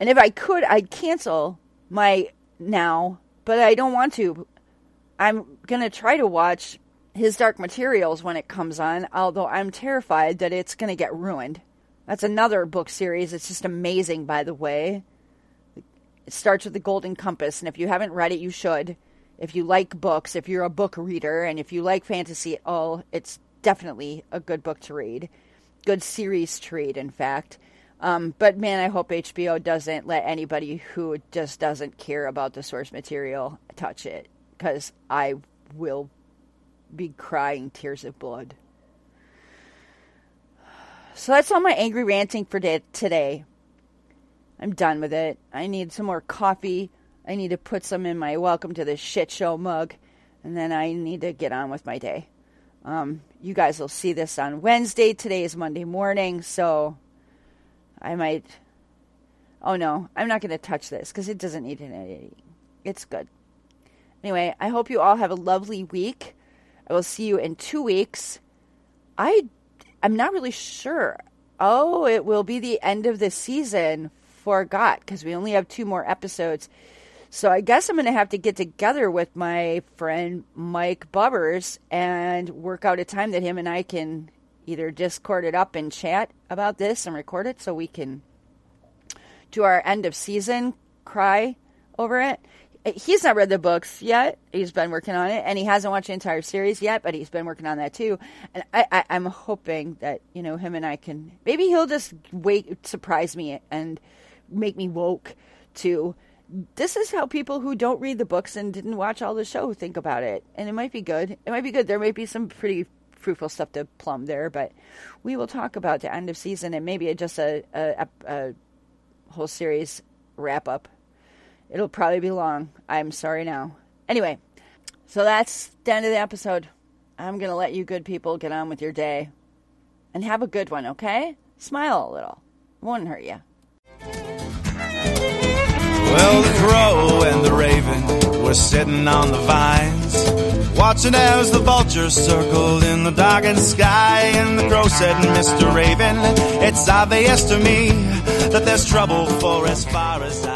And if I could, I'd cancel my now, but I don't want to. I'm going to try to watch his Dark Materials when it comes on, although I'm terrified that it's going to get ruined. That's another book series. It's just amazing, by the way. It starts with the Golden Compass, and if you haven't read it, you should if you like books, if you're a book reader, and if you like fantasy at all, it's definitely a good book to read. Good series to read, in fact. Um, but man, I hope HBO doesn't let anybody who just doesn't care about the source material touch it, because I will be crying tears of blood. So that's all my angry ranting for today. I'm done with it. I need some more coffee I need to put some in my welcome to the shit show mug, and then I need to get on with my day. Um, you guys will see this on Wednesday. Today is Monday morning, so I might. Oh no, I'm not going to touch this because it doesn't need an editing. It's good. Anyway, I hope you all have a lovely week. I will see you in two weeks. I, I'm not really sure. Oh, it will be the end of the season Forgot because we only have two more episodes. So I guess I'm going to have to get together with my friend Mike Bubbers and work out a time that him and I can either Discord it up and chat about this and record it so we can do our end of season cry over it. he's not read the books yet. He's been working on it, and he hasn't watched the entire series yet, but he's been working on that too. And I, I'm hoping that you know him and I can maybe he'll just wait, surprise me, and make me woke to this is how people who don't read the books and didn't watch all the show think about it. And it might be good. It might be good. There might be some pretty fruitful stuff to plumb there, but we will talk about the end of season and maybe just a, a, a whole series wrap up. It'll probably be long. I'm sorry now. Anyway, so that's the end of the episode. I'm going to let you good people get on with your day and have a good one, okay? Smile a little. It won't hurt you. Well, the crow and the raven sitting on the vines, watching as the vultures circled in the darkened sky. And the crow said, Mr. Raven, it's obvious to me that there's trouble for as far as I